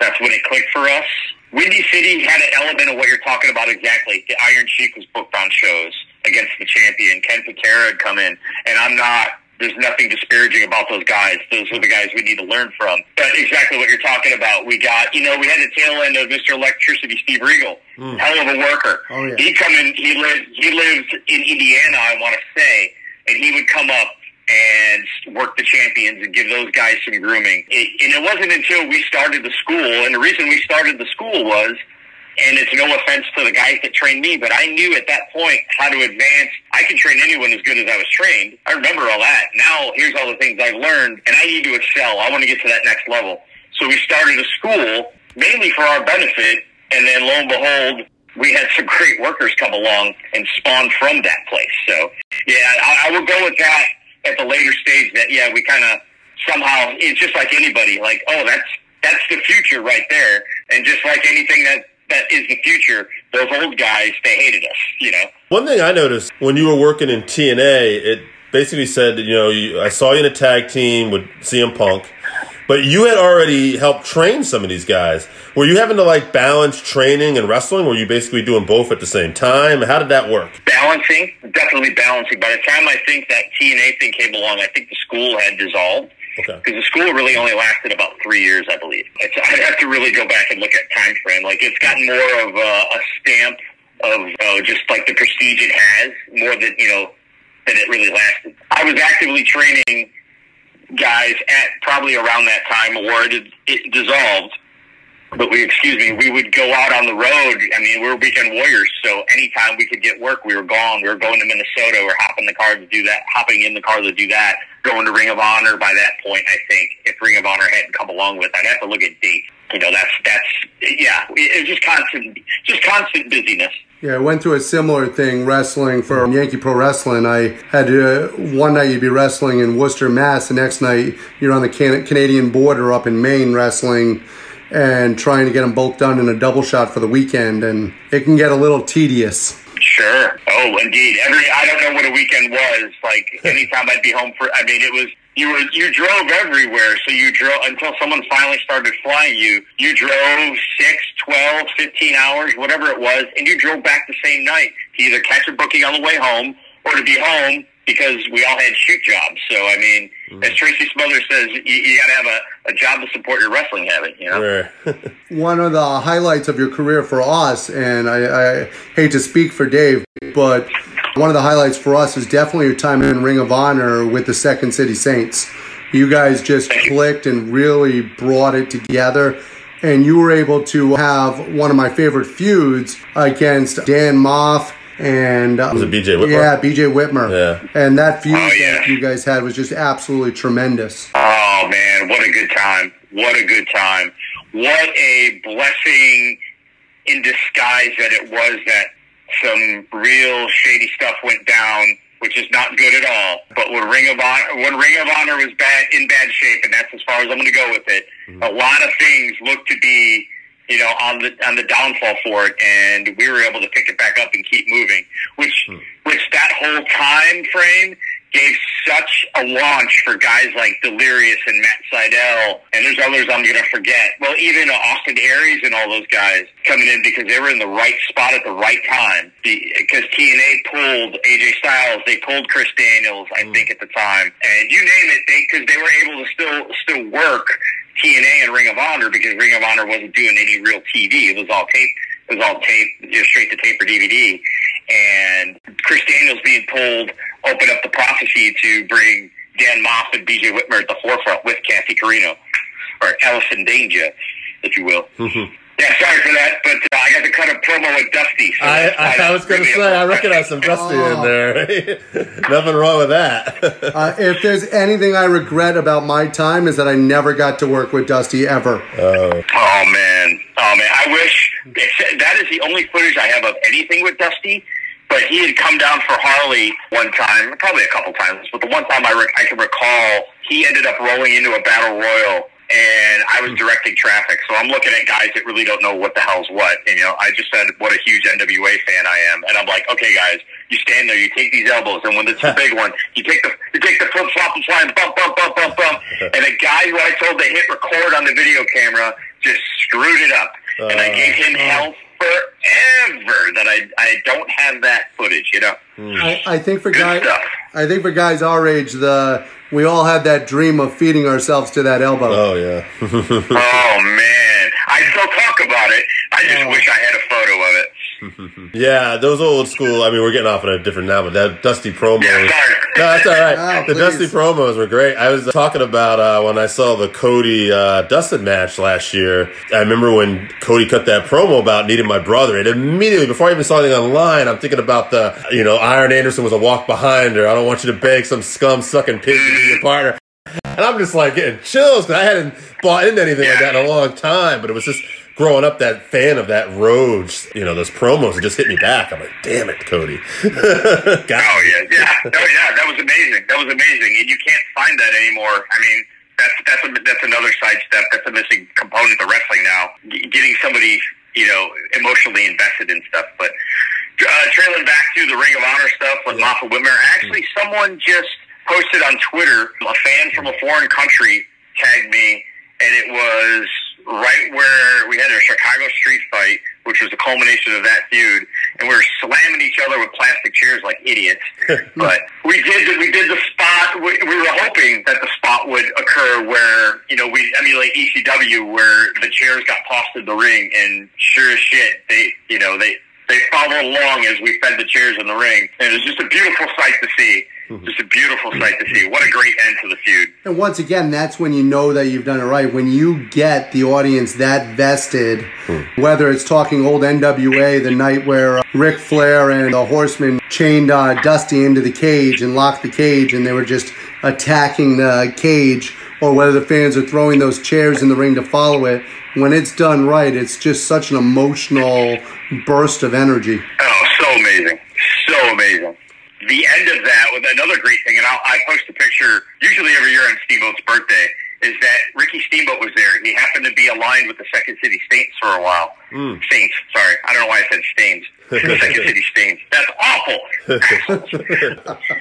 that's when it clicked for us. Windy City had an element of what you're talking about exactly. The Iron Sheik was booked on shows against the champion. Ken Patera had come in, and I'm not. There's nothing disparaging about those guys. Those are the guys we need to learn from. But exactly what you're talking about. We got, you know, we had the tail end of Mr. Electricity, Steve Regal, hmm. hell of a worker. Oh, yeah. He come in. He lived. He lived in Indiana, I want to say, and he would come up and work the champions and give those guys some grooming. It, and it wasn't until we started the school, and the reason we started the school was, and it's no offense to the guys that trained me, but I knew at that point how to advance. I can train anyone as good as I was trained. I remember all that. Now here's all the things I've learned, and I need to excel. I want to get to that next level. So we started a school mainly for our benefit, and then lo and behold, we had some great workers come along and spawn from that place. So yeah, I, I will go with that at the later stage. That yeah, we kind of somehow it's just like anybody, like oh that's that's the future right there, and just like anything that that is the future, those old guys they hated us, you know. One thing I noticed when you were working in TNA, it basically said, you know, you, I saw you in a tag team with CM Punk, but you had already helped train some of these guys. Were you having to like balance training and wrestling? Were you basically doing both at the same time? How did that work? Balancing, definitely balancing. By the time I think that TNA thing came along, I think the school had dissolved. Okay. Because the school really only lasted about three years, I believe. It's, I'd have to really go back and look at time frame. Like it's gotten more of a, a stamp of uh, just like the prestige it has, more than you know than it really lasted. I was actively training guys at probably around that time, or it, it dissolved. But we, excuse me, we would go out on the road. I mean, we were weekend warriors, so anytime we could get work, we were gone. We were going to Minnesota or hopping the car to do that, hopping in the car to do that, going to Ring of Honor by that point, I think, if Ring of Honor hadn't come along with, I'd have to look at dates. You know, that's, that's, yeah, it, was just constant, just constant busyness. Yeah, I went through a similar thing wrestling for Yankee Pro Wrestling. I had to, one night you'd be wrestling in Worcester, Mass. The next night you're on the can- Canadian border up in Maine wrestling and trying to get them both done in a double shot for the weekend. And it can get a little tedious. Sure. Oh, indeed. Every I don't know what a weekend was. Like anytime I'd be home for. I mean, it was you were you drove everywhere. So you drove until someone finally started flying you. You drove six, twelve, fifteen hours, whatever it was, and you drove back the same night to either catch a booking on the way home or to be home because we all had shoot jobs. So I mean, mm. as Tracy Smothers says, you, you got to have a, a job to support your wrestling habit. You know. One of the highlights of your career for us, and I, I hate to speak for Dave, but one of the highlights for us is definitely your time in Ring of Honor with the Second City Saints. You guys just clicked and really brought it together. And you were able to have one of my favorite feuds against Dan Maff and um, Was it BJ Whitmer? Yeah, BJ Whitmer. Yeah. And that feud Oh, yeah. that you guys had was just absolutely tremendous. Oh man, what a good time! What a good time! What a blessing in disguise that it was that some real shady stuff went down, which is not good at all. But when Ring of Honor, when Ring of Honor was bad in bad shape, and that's as far as I'm going to go with it, a lot of things look to be. You know, on the on the downfall for it, and we were able to pick it back up and keep moving. Which, hmm. which that whole time frame gave such a launch for guys like Delirious and Matt Sydal, and there's others I'm going to forget. Well, even Austin Aries and all those guys coming in because they were in the right spot at the right time. Because TNA pulled AJ Styles, they pulled Chris Daniels, I hmm. think at the time, and you name it, they because they were able to still still work TNA and Ring of Honor because Ring of Honor wasn't doing any real TV. It was all tape. It was all tape, just straight to tape or DVD. And Chris Daniels being pulled opened up the prophecy to bring Dan Maff and BJ Whitmer at the forefront with Cathy Corino, or Allison Danger, if you will. Mm-hmm. Yeah, sorry for that, but uh, I got to cut a promo with Dusty. So I, that's I, I was going to say, I a- recognize some Dusty Oh. in there. Nothing wrong with that. Uh, if there's anything I regret about my time is that I never got to work with Dusty ever. Oh man, oh man! I wish that is the only footage I have of anything with Dusty. But he had come down for Harley one time, probably a couple times. But the one time I, rec- I can recall, he ended up rolling into a battle royal, and I was directing traffic. So I'm looking at guys that really don't know what the hell's what. And, you know, I just said what a huge NWA fan I am. And I'm like, okay, guys, you stand there, you take these elbows, and when it's a big one, you take the you take the flip flop and fly and bump, bump, bump, bump, bump. And the guy who I told to hit record on the video camera just screwed it up. and I gave him uh, hell forever that I I don't have that footage, you know. Hmm. I, I think for Good guys, stuff. I think for guys our age, the we all had that dream of feeding ourselves to that elbow. Oh yeah. Oh man, I still talk about it. I just Oh. wish I had a photo of it. Yeah, those old school. I mean, we're getting off on a different now, but that Dusty promo. Yeah. No, that's all right. Oh, the please. Dusty promos were great. I was talking about uh, when I saw the Cody uh, Dustin match last year. I remember when Cody cut that promo about needing my brother, and immediately before I even saw anything online, I'm thinking about the you know Arn Anderson was a walk behind her. I don't want you to beg some scum sucking pig to be your partner. And I'm just like getting chills because I hadn't bought into anything like that in a long time. But it was just growing up that fan of that road, you know, those promos. It just hit me back. I'm like, damn it, Cody. Oh yeah, yeah, oh yeah, that was amazing. That was amazing, and you can't find that anymore. I mean, that's that's a, that's another side step. That's a missing component of wrestling now. G- getting somebody, you know, emotionally invested in stuff. But uh, trailing back to the Ring of Honor stuff with Martha Whitmer, actually, someone just posted on Twitter. A fan from a foreign country tagged me, and it was right where we had a Chicago street fight, which was the culmination of that feud, and we were slamming each other with plastic chairs like idiots. but we did we did the spot. We, we were hoping that the spot would occur where you know we emulate ECW, where the chairs got tossed in the ring, and sure as shit, they you know they. They followed along as we fed the chairs in the ring, and it was just a beautiful sight to see. Just a beautiful sight to see. What a great end to the feud. And once again, that's when you know that you've done it right. When you get the audience that vested, whether it's talking old NWA, the night where uh, Ric Flair and the Horsemen chained uh, Dusty into the cage and locked the cage, and they were just attacking the cage, or whether the fans are throwing those chairs in the ring to follow it. When it's done right, it's just such an emotional burst of energy. Oh, so amazing. So amazing. The end of that with another great thing, and I'll, I post a picture usually every year on Steamboat's birthday, is that Ricky Steamboat was there. He happened to be aligned with the Second City Saints for a while. Hmm. Saints, sorry. I don't know why I said Stains. Second City Stains. That's awful.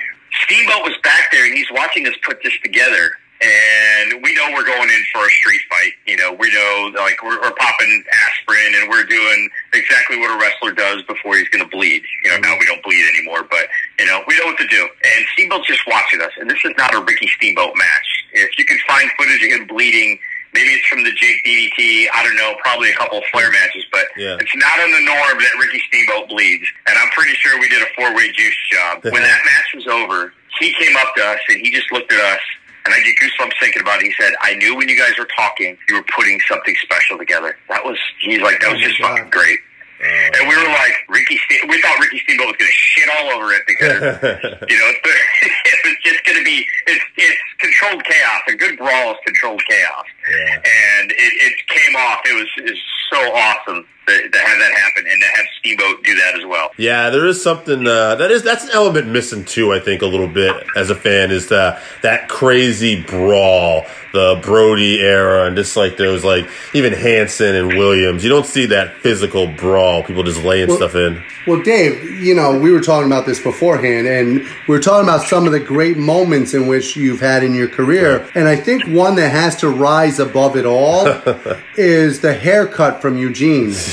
Steamboat was back there and he's watching us put this together. And we know we're going in for a street fight. You know, we know like we're, we're popping aspirin and we're doing exactly what a wrestler does before he's going to bleed. You know, now we don't bleed anymore, but you know we know what to do. And Steamboat's just watching us. And this is not a Ricky Steamboat match. If you can find footage of him bleeding, maybe it's from the Jake DDT. I don't know. Probably a couple of Flair matches, but Yeah. it's not in the norm that Ricky Steamboat bleeds. And I'm pretty sure we did a four way juice job. When that match was over, he came up to us and he just looked at us. And I get goosebumps thinking about it. He said, I knew when you guys were talking, you were putting something special together. That was, he's like, that was Oh just fucking great. Oh. and we were like, Ricky, Ste- we thought Ricky Steamboat was going to shit all over it because, you know, it was just going to be, it's, it's controlled chaos. A good brawl is controlled chaos. Yeah. And it, it came off. It was, it was so awesome to, to have that happen and to have Steamboat do that as well. Yeah, there is something uh, that is that's an element missing too. I think a little bit as a fan is the that crazy brawl, the Brody era, and just like those like even Hansen and Williams. You don't see that physical brawl. People just laying stuff in. Well, Dave, you know, we were talking about this beforehand, and we were talking about some of the great moments in which you've had in your career. And I think one that has to rise above it all is the haircut from Eugene.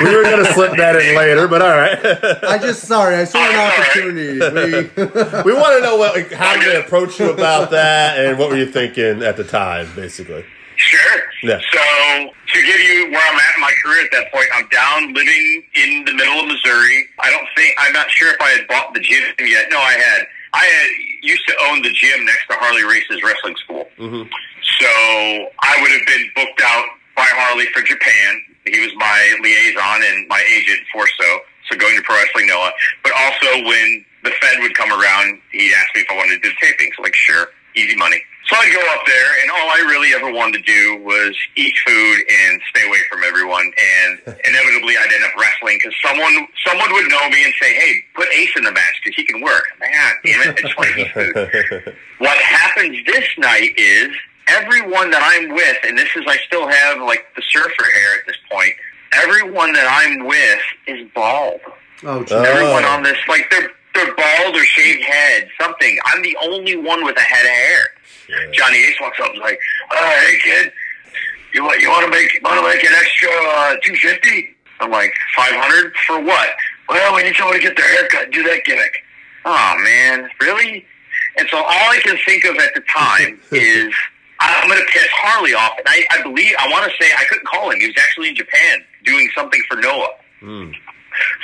We were gonna slip that in later, but all right. I just, sorry, I saw an opportunity. We, we want to know what like, how did they approach you about that, and what were you thinking at the time, basically. Sure. Yeah. So to give you where I'm at in my career at that point, I'm down living in the middle of Missouri. I don't think I'm not sure if I had bought the gym yet. No, I had. I had used to own the gym next to Harley Race's wrestling school. Mhm. So I would have been booked out by Harley for Japan. He was my liaison and my agent for so. So going to Pro Wrestling Noah. But also when the Fed would come around, he'd ask me if I wanted to do tapings. Like, sure, easy money. So I'd go up there, and all I really ever wanted to do was eat food and stay away from everyone. And inevitably, I'd end up wrestling because someone someone would know me and say, "Hey, put Ace in the match because he can work." Man, damn it! I just want to eat food. What happens this night is everyone that I'm with, and this is I still have like the surfer hair at this point. Everyone that I'm with is bald. Oh, geez. Oh. Everyone on this, like they're they're bald or shaved head, something. I'm the only one with a head of hair. Johnny Ace walks up and is like, uh, "Hey kid, you want you want to make want to make an extra uh, two fifty? I'm like, five hundred for what? Well, we need someone to get their hair cut and do that gimmick. Oh man, really? And so all I can think of at the time is I'm going to piss Harley off. And I, I believe I want to say I couldn't call him. He was actually in Japan doing something for Noah.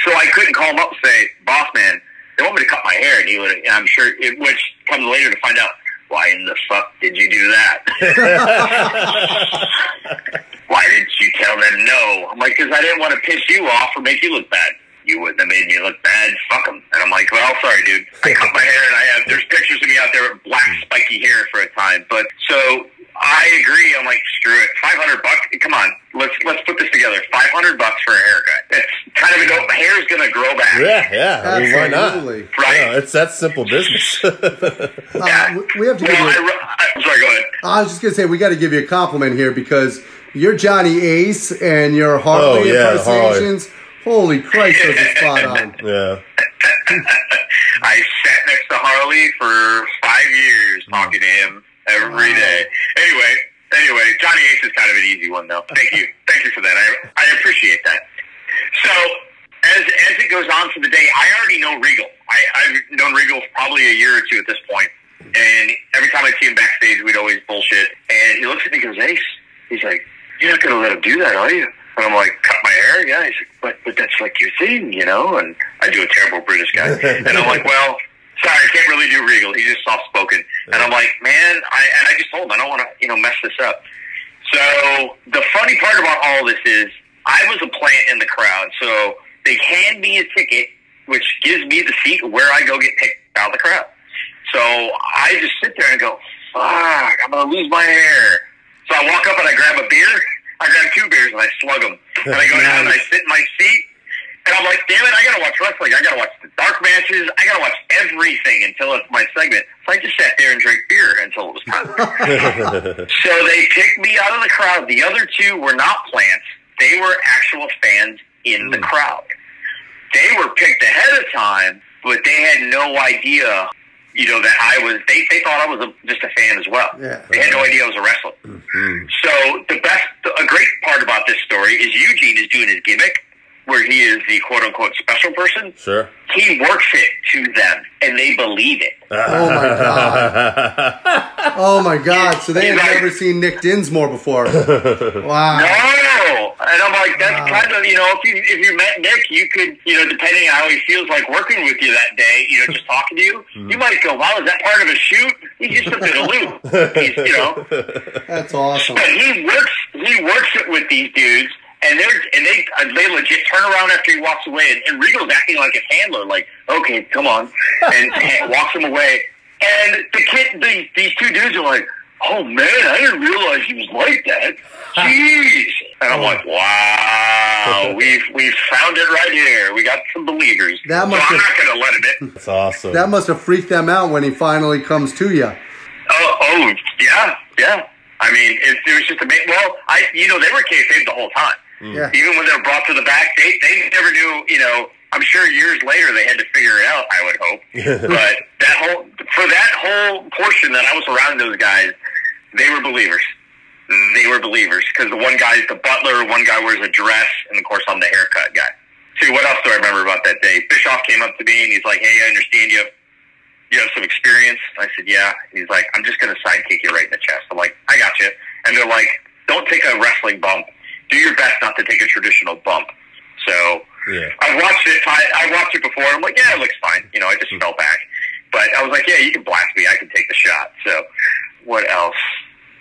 So I couldn't call him up and say, "Boss man, they want me to cut my hair," and he would. And I'm sure, it, which comes later to find out. Why in the fuck did you do that? Why didn't you tell them no? I'm like, because I didn't want to piss you off or make you look bad. You wouldn't have made me look bad. Fuck them. And I'm like, well, sorry, dude. I cut my hair and I have, there's pictures of me out there with black spiky hair for a time. But so I agree. I'm like, screw it. 500 bucks. Come on. Let's, let's put this together. 500 bucks for a haircut. It's kind of, a, go hair's going to grow back. Yeah, yeah. I mean, why not? Right. Yeah, it's that simple business. Uh, we- we have to give Well, you. I, I, I'm sorry, go ahead. I was just gonna say we got to give you a compliment here because you're Johnny Ace and your Harley Oh, yeah, impersonations. Holy Christ, those are spot on. yeah. I sat next to Harley for five years talking to him every day. Anyway, anyway, Johnny Ace is kind of an easy one though. Thank you. Thank you for that. I, I appreciate that. So as as it goes on for the day, I already know Regal. I, I've known Regal for probably a year or two at this point. And every time I see him backstage, we'd always bullshit. And he looks at me and goes, Ace, he's like, You're not gonna let him do that, are you? And I'm like, cut my hair? Yeah. He's like, but, but that's like your thing, you know? And I do a terrible British guy. and I'm like, well, sorry, I can't really do Regal. He's just soft spoken. And I'm like, man, I, and I just told him, I don't want to, you know, mess this up. So the funny part about all this is I was a plant in the crowd. So they hand me a ticket, which gives me the seat where I go get picked out of the crowd. So I just sit there and go, fuck, I'm going to lose my hair. So I walk up and I grab a beer. I grab two beers and I slug them. And I go down and I sit in my seat. And I'm like, damn it, I gotta watch wrestling. I gotta watch the dark matches. I gotta watch everything until it's my segment. So I just sat there and drank beer until it was time. so they picked me out of the crowd. The other two were not plants. They were actual fans in the hmm. crowd. They were picked ahead of time, but they had no idea, you know, that I was, they, they thought I was a, just a fan as well. Yeah. They had no idea I was a wrestler. Mm-hmm. So the best, a great part about this story is Eugene is doing his gimmick, where he is the quote unquote special person. Sure. He works it to them, and they believe it. Oh my god. Oh my god. So they had like- never seen Nick Dinsmore before. Wow. No, and I'm like, that's kind of you know, if you if you met Nick, you could you know, depending on how he feels like working with you that day, you know, just talking to you, mm-hmm. you might go, wow, is that part of a shoot? He's just a bit of loop. He's, you know, That's awesome. But he works he works it with these dudes, and they're and they uh, they legit turn around after he walks away, and, and Regal's acting like his handler, like okay, come on, and, and walks him away. And the kid, these these two dudes are like, oh man, I didn't realize he was like that. Jeez, and I'm like, wow, we've we've found it right here. We got some believers. That so must I'm have- not gonna let him in. That's awesome. That must have freaked them out when he finally comes to you. Oh, oh, yeah, yeah. I mean, it, it was just amazing. Well, I, you know, they were kayfabe the whole time. Mm. Yeah. Even when they were brought to the back, they they never knew. You know, I'm sure years later they had to figure it out. I would hope, but that whole for that whole portion that I was around those guys, they were believers. They were believers because the one guy's the butler, one guy wears a dress, and of course I'm the haircut guy. See, what else do I remember about that day? Bischoff came up to me and he's like, "Hey, I understand you have you have some experience? I said, yeah. He's like, I'm just going to sidekick you right in the chest. I'm like, I got you. And they're like, don't take a wrestling bump. Do your best not to take a traditional bump. So Yeah. I watched it. I, I watched it before. I'm like, yeah, it looks fine. You know, I just fell back. But I was like, yeah, you can blast me. I can take the shot. So what else?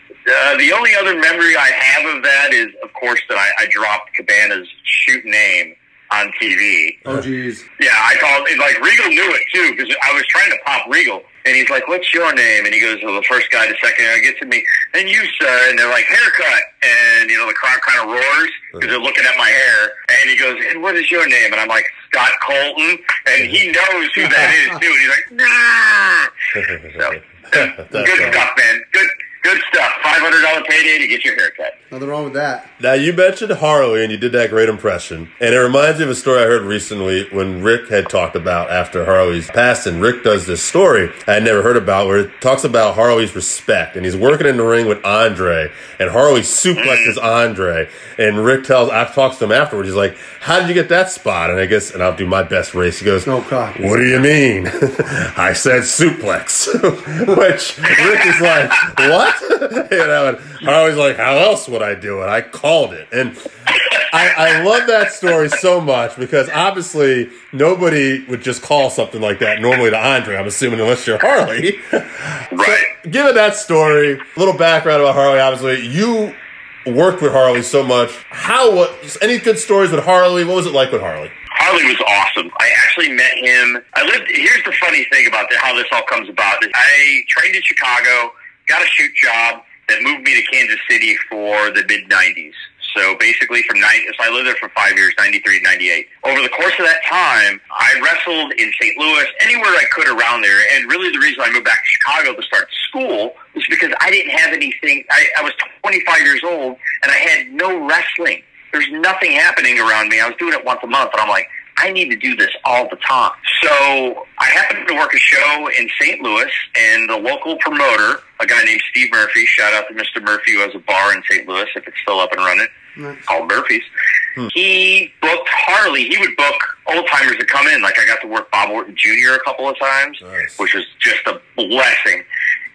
Uh, the only other memory I have of that is, of course, that I, I dropped Cabana's shoot name on TV. Oh jeez. Yeah, I called like Regal knew it too because I was trying to pop Regal, and he's like, "What's your name?" And he goes, "Well, the first guy, the second guy gets to me, and you, sir." And they're like, "Haircut," and you know the crowd kind of roars because they're looking at my hair. And he goes, "And what is your name?" And I'm like, "Scott Colton," and he knows who that is too. And he's like, "Nah." So, good stuff, man. Good, Good stuff. Five hundred dollar payday to get your haircut. Nothing wrong with that. Now you mentioned Harley and you did that great impression, and it reminds me of a story I heard recently when Rick had talked about after Harley's passing. Rick does this story I had never heard about where it talks about Harley's respect, and he's working in the ring with Andre, and Harley suplexes mm. Andre, and Rick tells I talks to him afterwards. He's like, "How did you get that spot?" And I guess, and I'll do my best race. He goes, Oh, God. What do you mean?" I said suplex, which Rick is like, "What?" you know, and Harley's like, "How else would I do it? I called it." And I, I love that story so much because obviously nobody would just call something like that normally to Andre. I'm assuming unless you're Harley. Right. Given that story, a little background about Harley. Obviously, you worked with Harley so much. How? What? Any good stories with Harley? What was it like with Harley? Harley was awesome. I actually met him. I lived. Here's the funny thing about the, how this all comes about. I trained in Chicago, got a shoot job that moved me to Kansas City for the mid '90s. So basically, from 90, so I lived there for five years, 93 to 98. Over the course of that time, I wrestled in St. Louis, anywhere I could around there. And really, the reason I moved back to Chicago to start school was because I didn't have anything. I, I was 25 years old, and I had no wrestling. There's nothing happening around me. I was doing it once a month, and I'm like, I need to do this all the time. So I happened to work a show in St. Louis, and the local promoter, a guy named Steve Murphy, shout out to Mr. Murphy, who has a bar in St. Louis if it's still up and running, called Murphy's. Hmm. He booked Harley. He would book old timers to come in. Like I got to work Bob Orton Jr. a couple of times, Nice. which was just a blessing.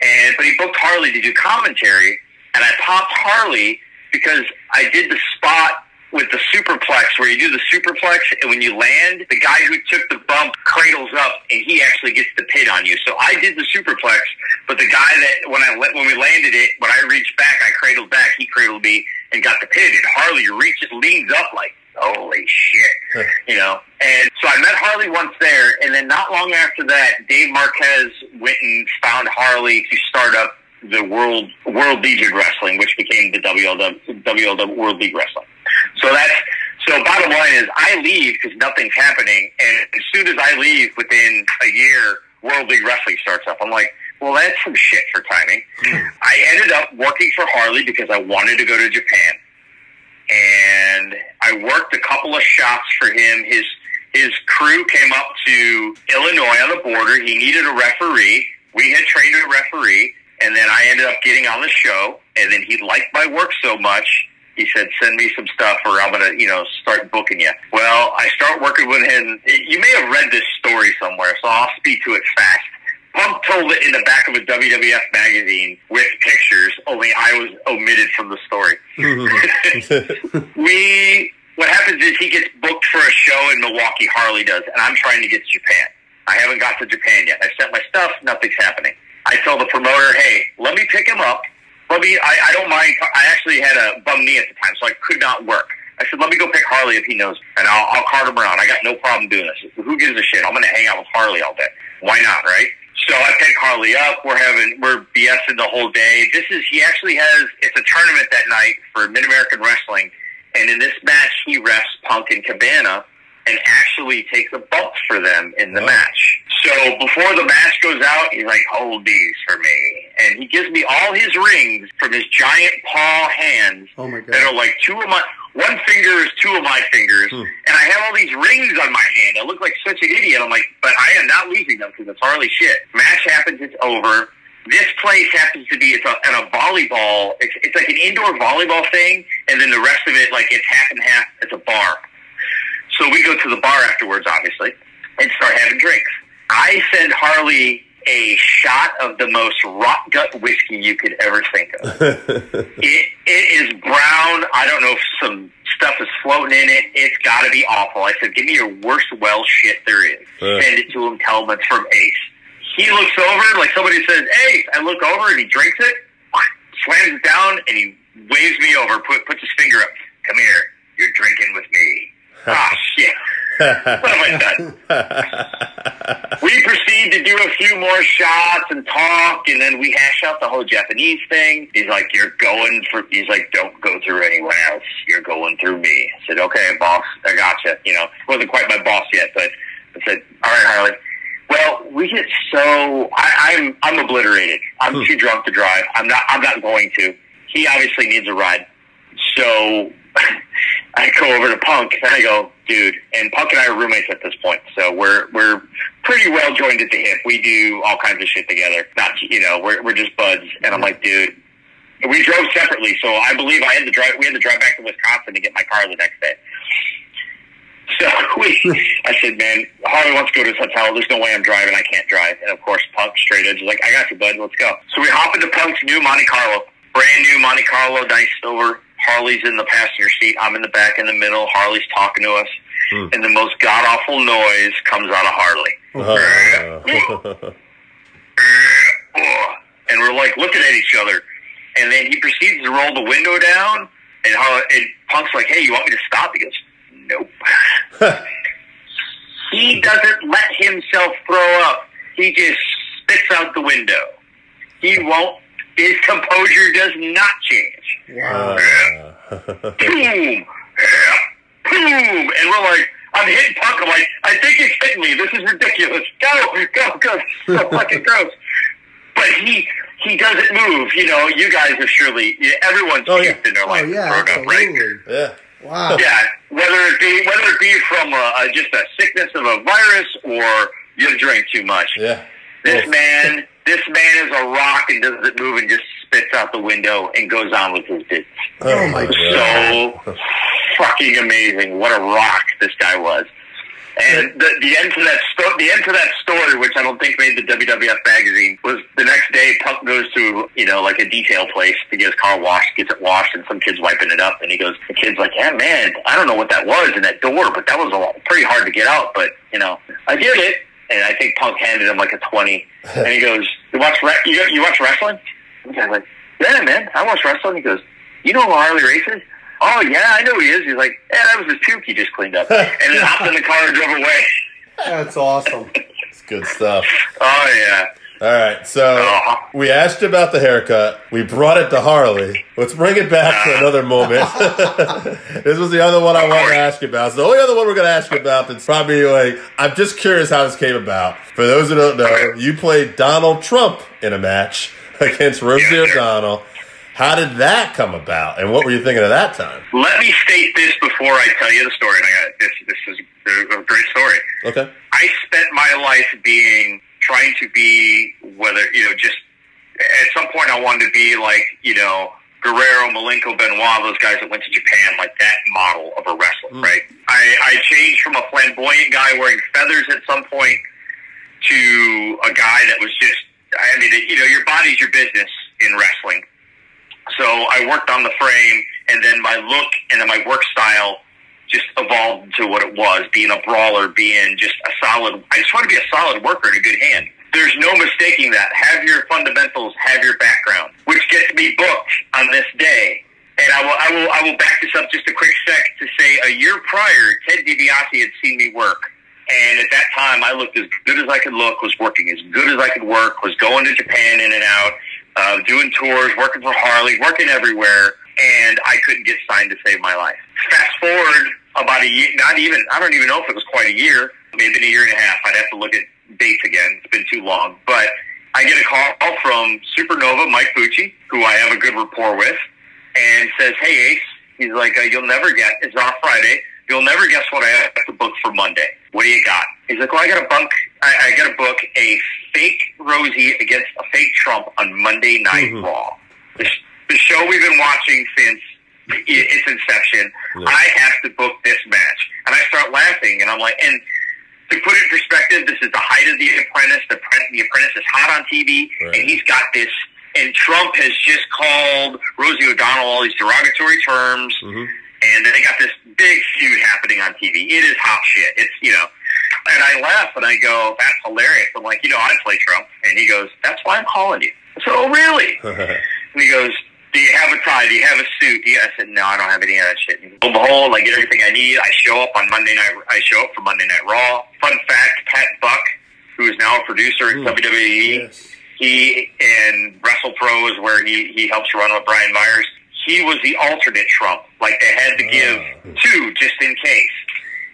And but he booked Harley to do commentary, and I popped Harley because I did the spot with the superplex where you do the superplex and when you land, the guy who took the bump cradles up and he actually gets the pin on you. So I did the superplex, but the guy that when I when we landed it, when I reached back, I cradled back, he cradled me and got the pin. And Harley reaches leans up like holy shit, you know. And so I met Harley once there, and then not long after that, Dave Marquez went and found Harley to start up the World World League Wrestling, which became the WLW, WLW World League Wrestling. So that's so. Bottom line is, I leave because nothing's happening, and as soon as I leave, within a year, World League Wrestling starts up. I'm like, well, that's some shit for timing. Hmm. I ended up working for Harley because I wanted to go to Japan, and I worked a couple of shots for him. His his crew came up to Illinois on the border. He needed a referee. We had trained a referee, and then I ended up getting on the show. And then he liked my work so much, he said, "Send me some stuff, or I'm gonna, you know, start booking you." Well, I start working with him. You may have read this story somewhere, so I'll speak to it fast. Punk told it in the back of a WWF magazine with pictures, only I was omitted from the story. Mm-hmm. we what happens is he gets booked for a show in Milwaukee. Harley does, and I'm trying to get to Japan. I haven't got to Japan yet. I sent my stuff. Nothing's happening. I tell the promoter, "Hey, let me pick him up. Let me. I, I don't mind. I actually had a bum knee at the time, so I could not work. I said, let me go pick Harley if he knows, and I'll, I'll cart him around. I got no problem doing this. Who gives a shit? I'm going to hang out with Harley all day. Why not, right? So I pick Harley up. We're having we're BSing the whole day. This is he actually has it's a tournament that night for Mid American Wrestling, and in this match he refs Punk and Cabana, and actually takes a bump for them in the Wow. match. So before the match goes out, he's like, "Hold these for me," and he gives me all his rings from his giant paw hands Oh my god. that are like two of my one finger is two of my fingers, hmm. and I have all these rings on my hand. I look like such an idiot. I'm like, but I am not losing them because it's Harley shit. Match happens, it's over. This place happens to be it's a, at a volleyball. It's, it's like an indoor volleyball thing, and then the rest of it like it's half and half. It's a bar. So we go to the bar afterwards, obviously, and start having drinks. I send Harley a shot of the most rot gut whiskey you could ever think of. it it is brown. I don't know if some stuff is floating in it. It's got to be awful. I said, give me your worst well shit there is. Uh. Send it to him. Tell him it's from Ace. He looks over like somebody says Ace. I look over and he drinks it, slams it down, and he waves me over. Put puts his finger up. Come here. You're drinking with me. Ah shit. What have I done? we proceed to do a few more shots and talk, and then we hash out the whole Japanese thing. He's like, "You're going for." He's like, "Don't go through anyone else. You're going through me." I said, "Okay, boss. I gotcha." You know, wasn't quite my boss yet, but I said, "All right, Harley." Well, we get so I, I'm I'm obliterated. I'm Hmm. too drunk to drive. I'm not I'm not going to. He obviously needs a ride. So I go over to Punk and I go, dude, and Punk and I are roommates at this point. So we're we're pretty well joined at the hip. We do all kinds of shit together. Not you know, we're we're just buds. And I'm like, dude, we drove separately, so I believe I had to drive. We had to drive back to Wisconsin to get my car the next day. So we, I said, man, Harley wants to go to this hotel. There's no way I'm driving. I can't drive. And of course, Punk straight edge is like, I got you, bud. Let's go. So we hop into Punk's new Monte Carlo, brand new Monte Carlo, nice silver. Harley's in the passenger seat. I'm in the back in the middle. Harley's talking to us, and the most god awful noise comes out of Harley. Uh, and we're like looking at each other. And then he proceeds to roll the window down, and, how, and Punk's like, "Hey, you want me to stop?" He goes, "Nope." he doesn't let himself throw up. He just spits out the window. He won't. His composure does not change. uh, Boom, boom, and we're like, I'm hitting Punk. I'm like, I think he's hitting me. This is ridiculous. Go, go, go. So fucking gross. But he he doesn't move. You know, you guys have surely everyone's Oh, yeah. in their Oh life yeah, growing up, right? yeah. Wow. Yeah, whether it be whether it be from a, a, just a sickness of a virus or you drink too much. Yeah. This man, this man is a rock and doesn't move and just spits out the window and goes on with his business. Oh, oh my god! So fucking amazing! What a rock this guy was. And the, the end to that sto- the end to that story, which I don't think made the WWF magazine, was the next day. Punk goes to you know like a detail place to get his car washed, gets it washed, and some kid's wiping it up, and he goes, the kid's like, yeah, man, I don't know what that was in that door, but that was a lot, pretty hard to get out, but you know, I did it. And I think Punk handed him like a twenty, and he goes, "You watch re- you, you watch wrestling?" And the guy's like, "Yeah, man, I watch wrestling." He goes, "You know who Harley Race is?" Oh yeah, I know who he is. He's like, "Yeah, that was his puke he just cleaned up," and then hopped in the car and drove away. That's awesome. It's good stuff. Oh yeah. All right, so we asked you about the haircut. We brought it to Harley. Let's bring it back to another moment. this was the other one I wanted to ask you about. It's the only other one we're going to ask you about that's probably like, I'm just curious how this came about. For those who don't know, you played Donald Trump in a match against Rosie. O'Donnell. How did that come about, and what were you thinking at that time? Let me state this before I tell you the story. I got this. This is a great story. Okay. I spent my life being trying to be whether you know just at some point I wanted to be like you know Guerrero, Malenko, Benoit, those guys that went to Japan, like that model of a wrestler, hmm. right? I, I changed from a flamboyant guy wearing feathers at some point to a guy that was just I mean you know your body's your business in wrestling. So I worked on the frame, and then my look and then my work style just evolved to what it was, being a brawler, being just a solid. I just want to be a solid worker and a good hand. There's no mistaking that. Have your fundamentals, have your background, which gets me booked on this day. And I will, I will, I will back this up just a quick sec to say a year prior, Ted DiBiase had seen me work. And at that time, I looked as good as I could look, was working as good as I could work, was going to Japan in and out, uh, doing tours, working for Harley, working everywhere, and I couldn't get signed to save my life. Fast forward about a year, not even, I don't even know if it was quite a year, maybe a year and a half. I'd have to look at dates again. It's been too long. But I get a call from Supernova, Mike Bucci, who I have a good rapport with, and says, hey, Ace, he's like, uh, you'll never get, it's on Friday, you'll never guess what I have to book for Monday. What do you got? He's like, well, I got a bunk, I, I got to book a fake Rosie against a fake Trump on Monday Night Raw. The, sh- the show we've been watching since its inception. I have to book this match. And I start laughing, and I'm like, and to put it in perspective, this is the height of The Apprentice. The, the Apprentice is hot on TV, Right. and he's got this. And Trump has just called Rosie O'Donnell all these derogatory terms, mm-hmm. and they got this big feud happening on TV. It is hot shit. It's you know. And I laugh and I go, "That's hilarious." I'm like, you know, I'd play Trump, and he goes, "That's why I'm calling you." I said, "Oh, really?" And he goes, Do you have a tie? Do you have a suit? Yeah, I said, No, I don't have any of that shit. And lo and behold, I get everything I need. I show up on Monday night. I show up for Monday Night Raw. Fun fact: Pat Buck, who is now a producer at WWE, Yes. he and Wrestle Pro is where he he helps run with Brian Myers. He was the alternate Trump. Like they had to ah. give two just in case.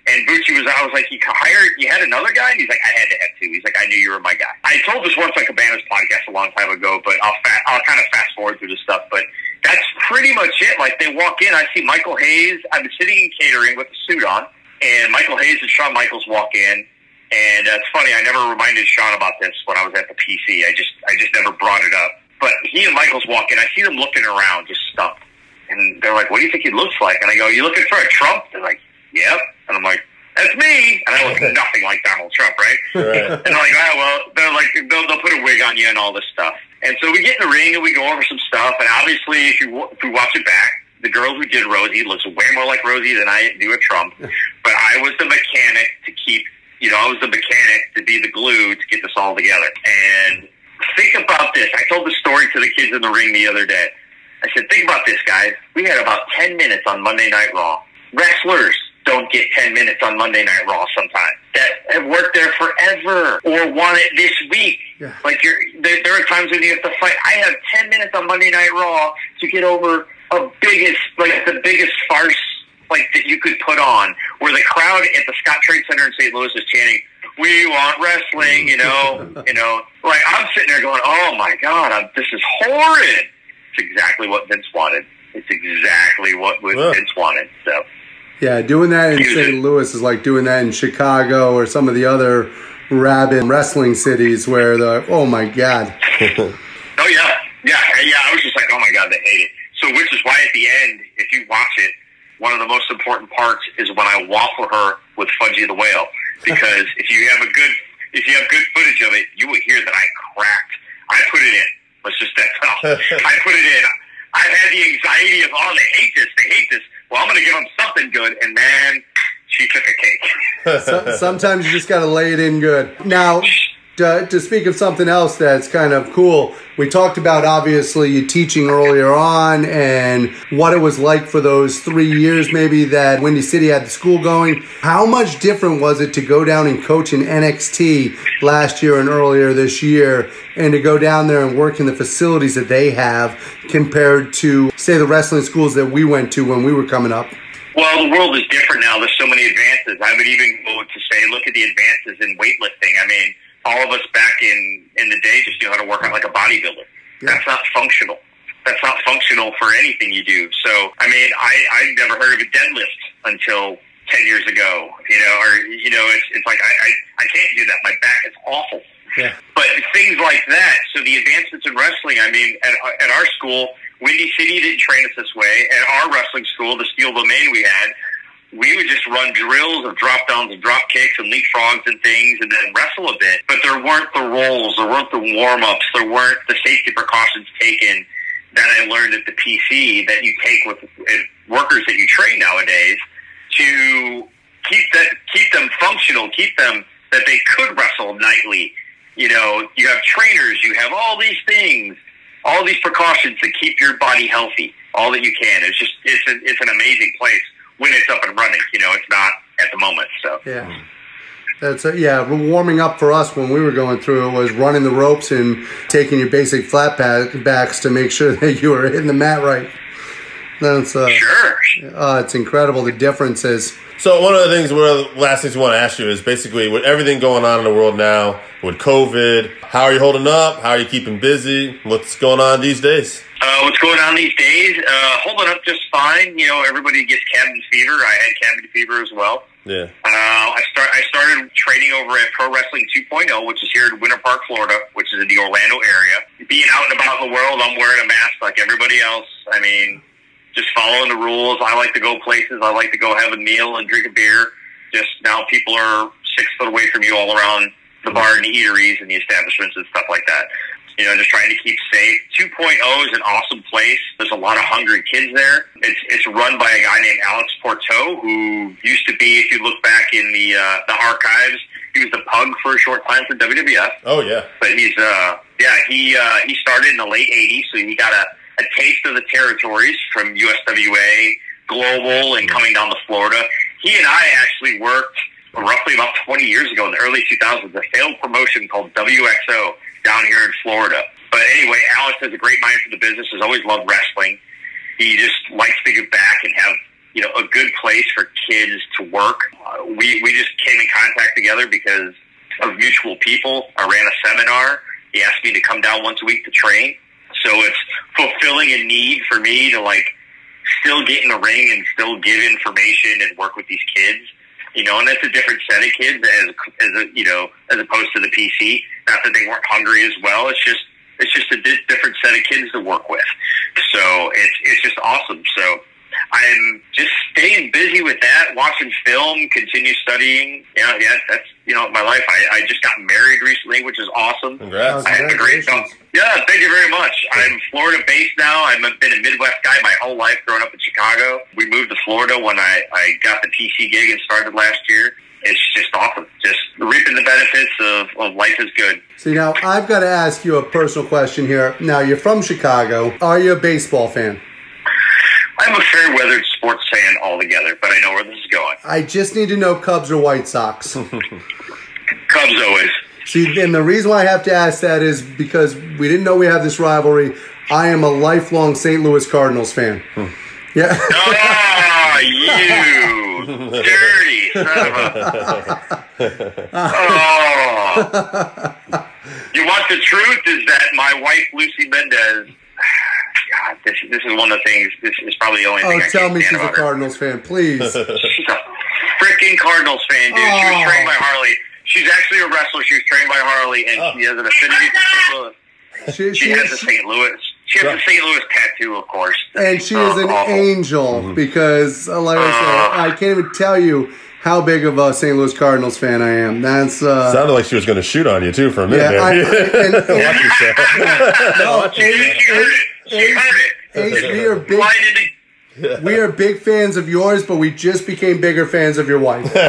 And Bucci was, I was like, you hired, you had another guy? And he's like, I had to have two. He's like, I knew you were my guy. I told this once on Cabana's podcast a long time ago, but I'll fa- I'll kind of fast forward through the stuff. But that's pretty much it. Like they walk in, I see Michael Hayes. I'm sitting in catering with a suit on, and Michael Hayes and Shawn Michaels walk in. And uh, it's funny, I never reminded Shawn about this when I was at the PC. I just, I just never brought it up. But he and Michaels walk in. I see them looking around, just stumped. And they're like, "What do you think he looks like?" And I go, "You looking for a Trump?" They're like, "Yep." And I'm like, "That's me." And I look nothing like Donald Trump, right? Right. And they're like, "Oh well." They're like, they'll, they'll put a wig on you and all this stuff. And so we get in the ring and we go over some stuff. And obviously, if you if we watch it back, the girl who did Rosie looks way more like Rosie than I do a Trump. But I was the mechanic to keep, you know, I was the mechanic to be the glue to get this all together. And think about this. I told the story to the kids in the ring the other day. I said, think about this, guys. We had about 10 minutes on Monday Night Raw. Wrestlers don't get 10 minutes on Monday Night Raw sometimes that have worked there forever or want it this week. Yeah. Like you're, there, there are times when you have to fight. I have 10 minutes on Monday Night Raw to get over a biggest, like the biggest farce like that you could put on where the crowd at the Scottrade Center in St. Louis is chanting, we want wrestling, you know, you know, like I'm sitting there going, oh my God, I'm, this is horrid. It's exactly what Vince wanted. It's exactly what Yeah. Vince wanted. So Yeah, doing that in St. Louis is like doing that in Chicago or some of the other rabid wrestling cities where the oh my god. Oh yeah, yeah, yeah. I was just like, oh my god, they hate it. So, which is why at the end, if you watch it, one of the most important parts is when I waffle her with Fudgie the Whale, because if you have a good, if you have good footage of it, you will hear that I cracked. I put it in. Let's just that all. I put it in. I've had the anxiety of, oh, they hate this, they hate this. Well, I'm going to give them something good, and man, she took a cake. So- sometimes you just got to lay it in good. Now, to, to speak of something else that's kind of cool, we talked about obviously you teaching earlier on and what it was like for those three years maybe that Windy City had the school going. How much different was it to go down and coach in NXT last year and earlier this year and to go down there and work in the facilities that they have compared to, say, the wrestling schools that we went to when we were coming up? Well, the world is different now. There's so many advances. I would even go to say, look at the advances in weightlifting. I mean, all of us back in in the day just knew how to work out like a bodybuilder. That's not functional. That's not functional for anything you do. So, I mean, I I never heard of a deadlift until ten years ago. You know, or you know, it's it's like I I, I can't do that. My back is awful. Yeah. But things like that. So the advancements in wrestling. I mean, at, at our school, Windy City didn't train us this way. At our wrestling school, the Steel Domain we had, we would just run drills of drop downs and drop kicks and leapfrogs and things, and then wrestle a bit. But there weren't the rolls, there weren't the warm ups, there weren't the safety precautions taken that I learned at the PC that you take with workers that you train nowadays to keep that keep them functional, keep them that they could wrestle nightly. You know, you have trainers, you have all these things, all these precautions to keep your body healthy, all that you can. It's just it's a, it's an amazing place when it's up and running. You know, it's not at the moment. So Yeah. That's a, yeah. Warming up for us when we were going through it was running the ropes and taking your basic flat back, backs to make sure that you were hitting the mat right. That's uh, sure, uh it's incredible the differences. So one of the things, one of the last things we want to ask you is basically with everything going on in the world now, with COVID, how are you holding up? How are you keeping busy? What's going on these days? Uh, what's going on these days? Uh, holding up just fine. You know, everybody gets cabin fever. I had cabin fever as well. Yeah. Uh, I start. I started training over at Pro Wrestling 2.0, which is here in Winter Park, Florida, which is in the Orlando area. Being out and about in the world, I'm wearing a mask like everybody else. I mean, just following the rules. I like to go places. I like to go have a meal and drink a beer. Just now, people are six foot away from you all around the bar and the eateries and the establishments and stuff like that. You know, just trying to keep safe. 2.0 is an awesome place. There's a lot of hungry kids there. It's it's run by a guy named Alex Porteau, who used to be, if you look back in the uh, the archives, he was the pug for a short time for WWF Oh yeah. but he's uh yeah he uh he started in the late 80s so he got a, a taste of the territories from USWA global and coming down to Florida he and I actually worked roughly about 20 years ago in the early 2000s a failed promotion called WXO down here in Florida but anyway Alex has a great mind for the business has always loved wrestling he just likes to give back and have you know a good place for kids to work. Uh, we we just came in contact together because of mutual people. I ran a seminar. He asked me to come down once a week to train. So it's fulfilling a need for me to like still get in the ring and still give information and work with these kids. You know, and that's a different set of kids as as a, you know as opposed to the PC. Not that they weren't hungry as well. It's just it's just a di- different set of kids to work with. So it's it's just awesome. So I'm just staying busy with that, watching film, continue studying. Yeah, yeah, that's you know my life. I, I just got married recently, which is awesome. Congrats. I had a great Congratulations. Yeah, thank you very much. I'm Florida based now. I've been a Midwest guy my whole life, growing up in Chicago. We moved to Florida when I, I got the PC gig and started last year. It's just awesome. Just reaping the benefits of, of life is good. See, now I've got to ask you a personal question here. Now, you're from Chicago. Are you a baseball fan? I'm a fair weathered sports fan altogether, but I know where this is going. I just need to know Cubs or White Sox. Cubs always. See, and the reason why I have to ask that is because we didn't know we have this rivalry. I am a lifelong St. Louis Cardinals fan. Hmm. Yeah. Oh, you dirty son of a. Oh. You want the truth? Is that my wife, Lucy Mendez. God, this, this is one of the things. This is probably the only Oh, thing I tell can't me she's a about her. Cardinals fan, please. She's a freaking Cardinals fan, dude. She Oh. was trained by Harley. She's actually a wrestler. She was trained by Harley, and she has an affinity for St. Louis. She, She she, has a St. Louis. She has a St. Louis tattoo, of course. and she Oh, is an awful. angel because, uh, like I said, I can't even tell you how big of a St. Louis Cardinals fan I am. That's uh, Sounded like she was going to shoot on you too for a minute yeah. I, there. and, and, Watch yourself. no, She, she heard it. She heard it. Ace, we are big. Why did it? We are big fans of yours, but we just became bigger fans of your wife. Son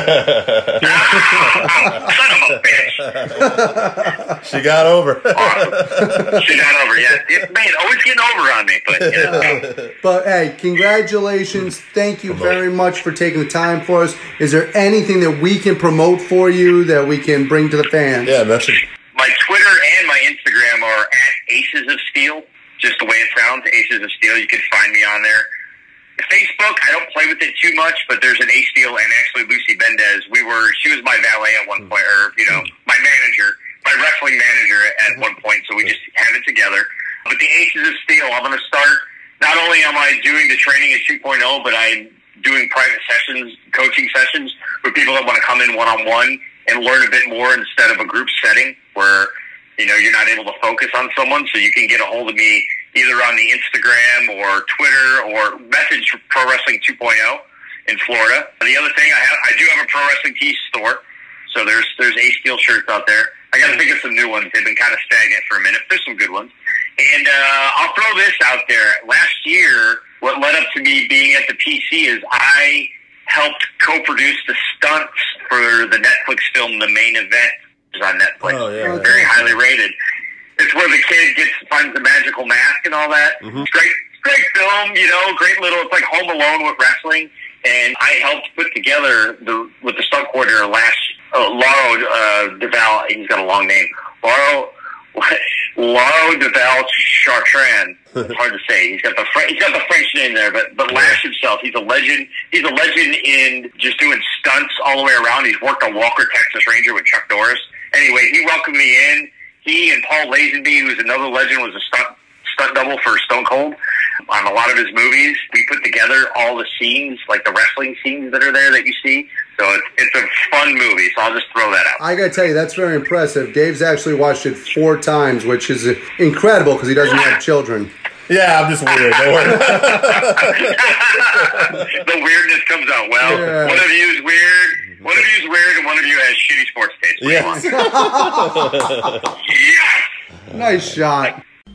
of a bitch. she got over. Oh, she got over. Yeah, it, man, always getting over on me. But you know, But hey, congratulations! Thank you very much for taking the time for us. Is there anything that we can promote for you that we can bring to the fans? Yeah, message. my Twitter and my Instagram are at Aces of Steel. Just the way it sounds, Aces of Steel. You can find me on there. Facebook, I don't play with it too much, but there's an Ace Steel and actually Lucy Bendez. We were, she was my valet at one point, or you know, my manager, my wrestling manager at one point. So we just have it together. But the Aces of Steel, I'm going to start. Not only am I doing the training at 2.0, but I'm doing private sessions, coaching sessions with people that want to come in one on one and learn a bit more instead of a group setting where you know you're not able to focus on someone. So you can get a hold of me either on the Instagram or Twitter or message Pro Wrestling 2.0 in Florida. The other thing I have, I do have a Pro Wrestling Tee store, so there's there's A Steel shirts out there. I got to think of some new ones. They've been kind of stagnant for a minute. There's some good ones. And uh, I'll throw this out there. Last year, what led up to me being at the PC is I helped co-produce the stunts for the Netflix film The Main Event, is on Netflix. Oh, yeah. It's very highly rated. It's where the kid gets finds the magical mask and all that. It's great, great film. You know, great little. It's like Home Alone with wrestling. And I helped put together the with the stunt coordinator last uh, Lauro uh, Deval. He's got a long name. Lauro Lauro Deval Chartrand. It's hard to say. He's got the Fr- he's got the French name there, but but Lash himself, he's a legend. He's a legend in just doing stunts all the way around. He's worked on Walker Texas Ranger with Chuck Norris. Anyway, he welcomed me in. He and Paul Lazenby, who's another legend, was a stunt stunt double for Stone Cold on a lot of his movies. We put together all the scenes, like the wrestling scenes that are there that you see. So it's, it's a fun movie. So I'll just throw that out. I gotta tell you, that's very impressive. Dave's actually watched it four times, which is incredible because he doesn't have children. Yeah, I'm just weird. The weirdness comes out. Well, Yeah. one of you is weird. One of you is weird, and one of you has shitty sports taste. What do you Yeah. Yes. Nice shot.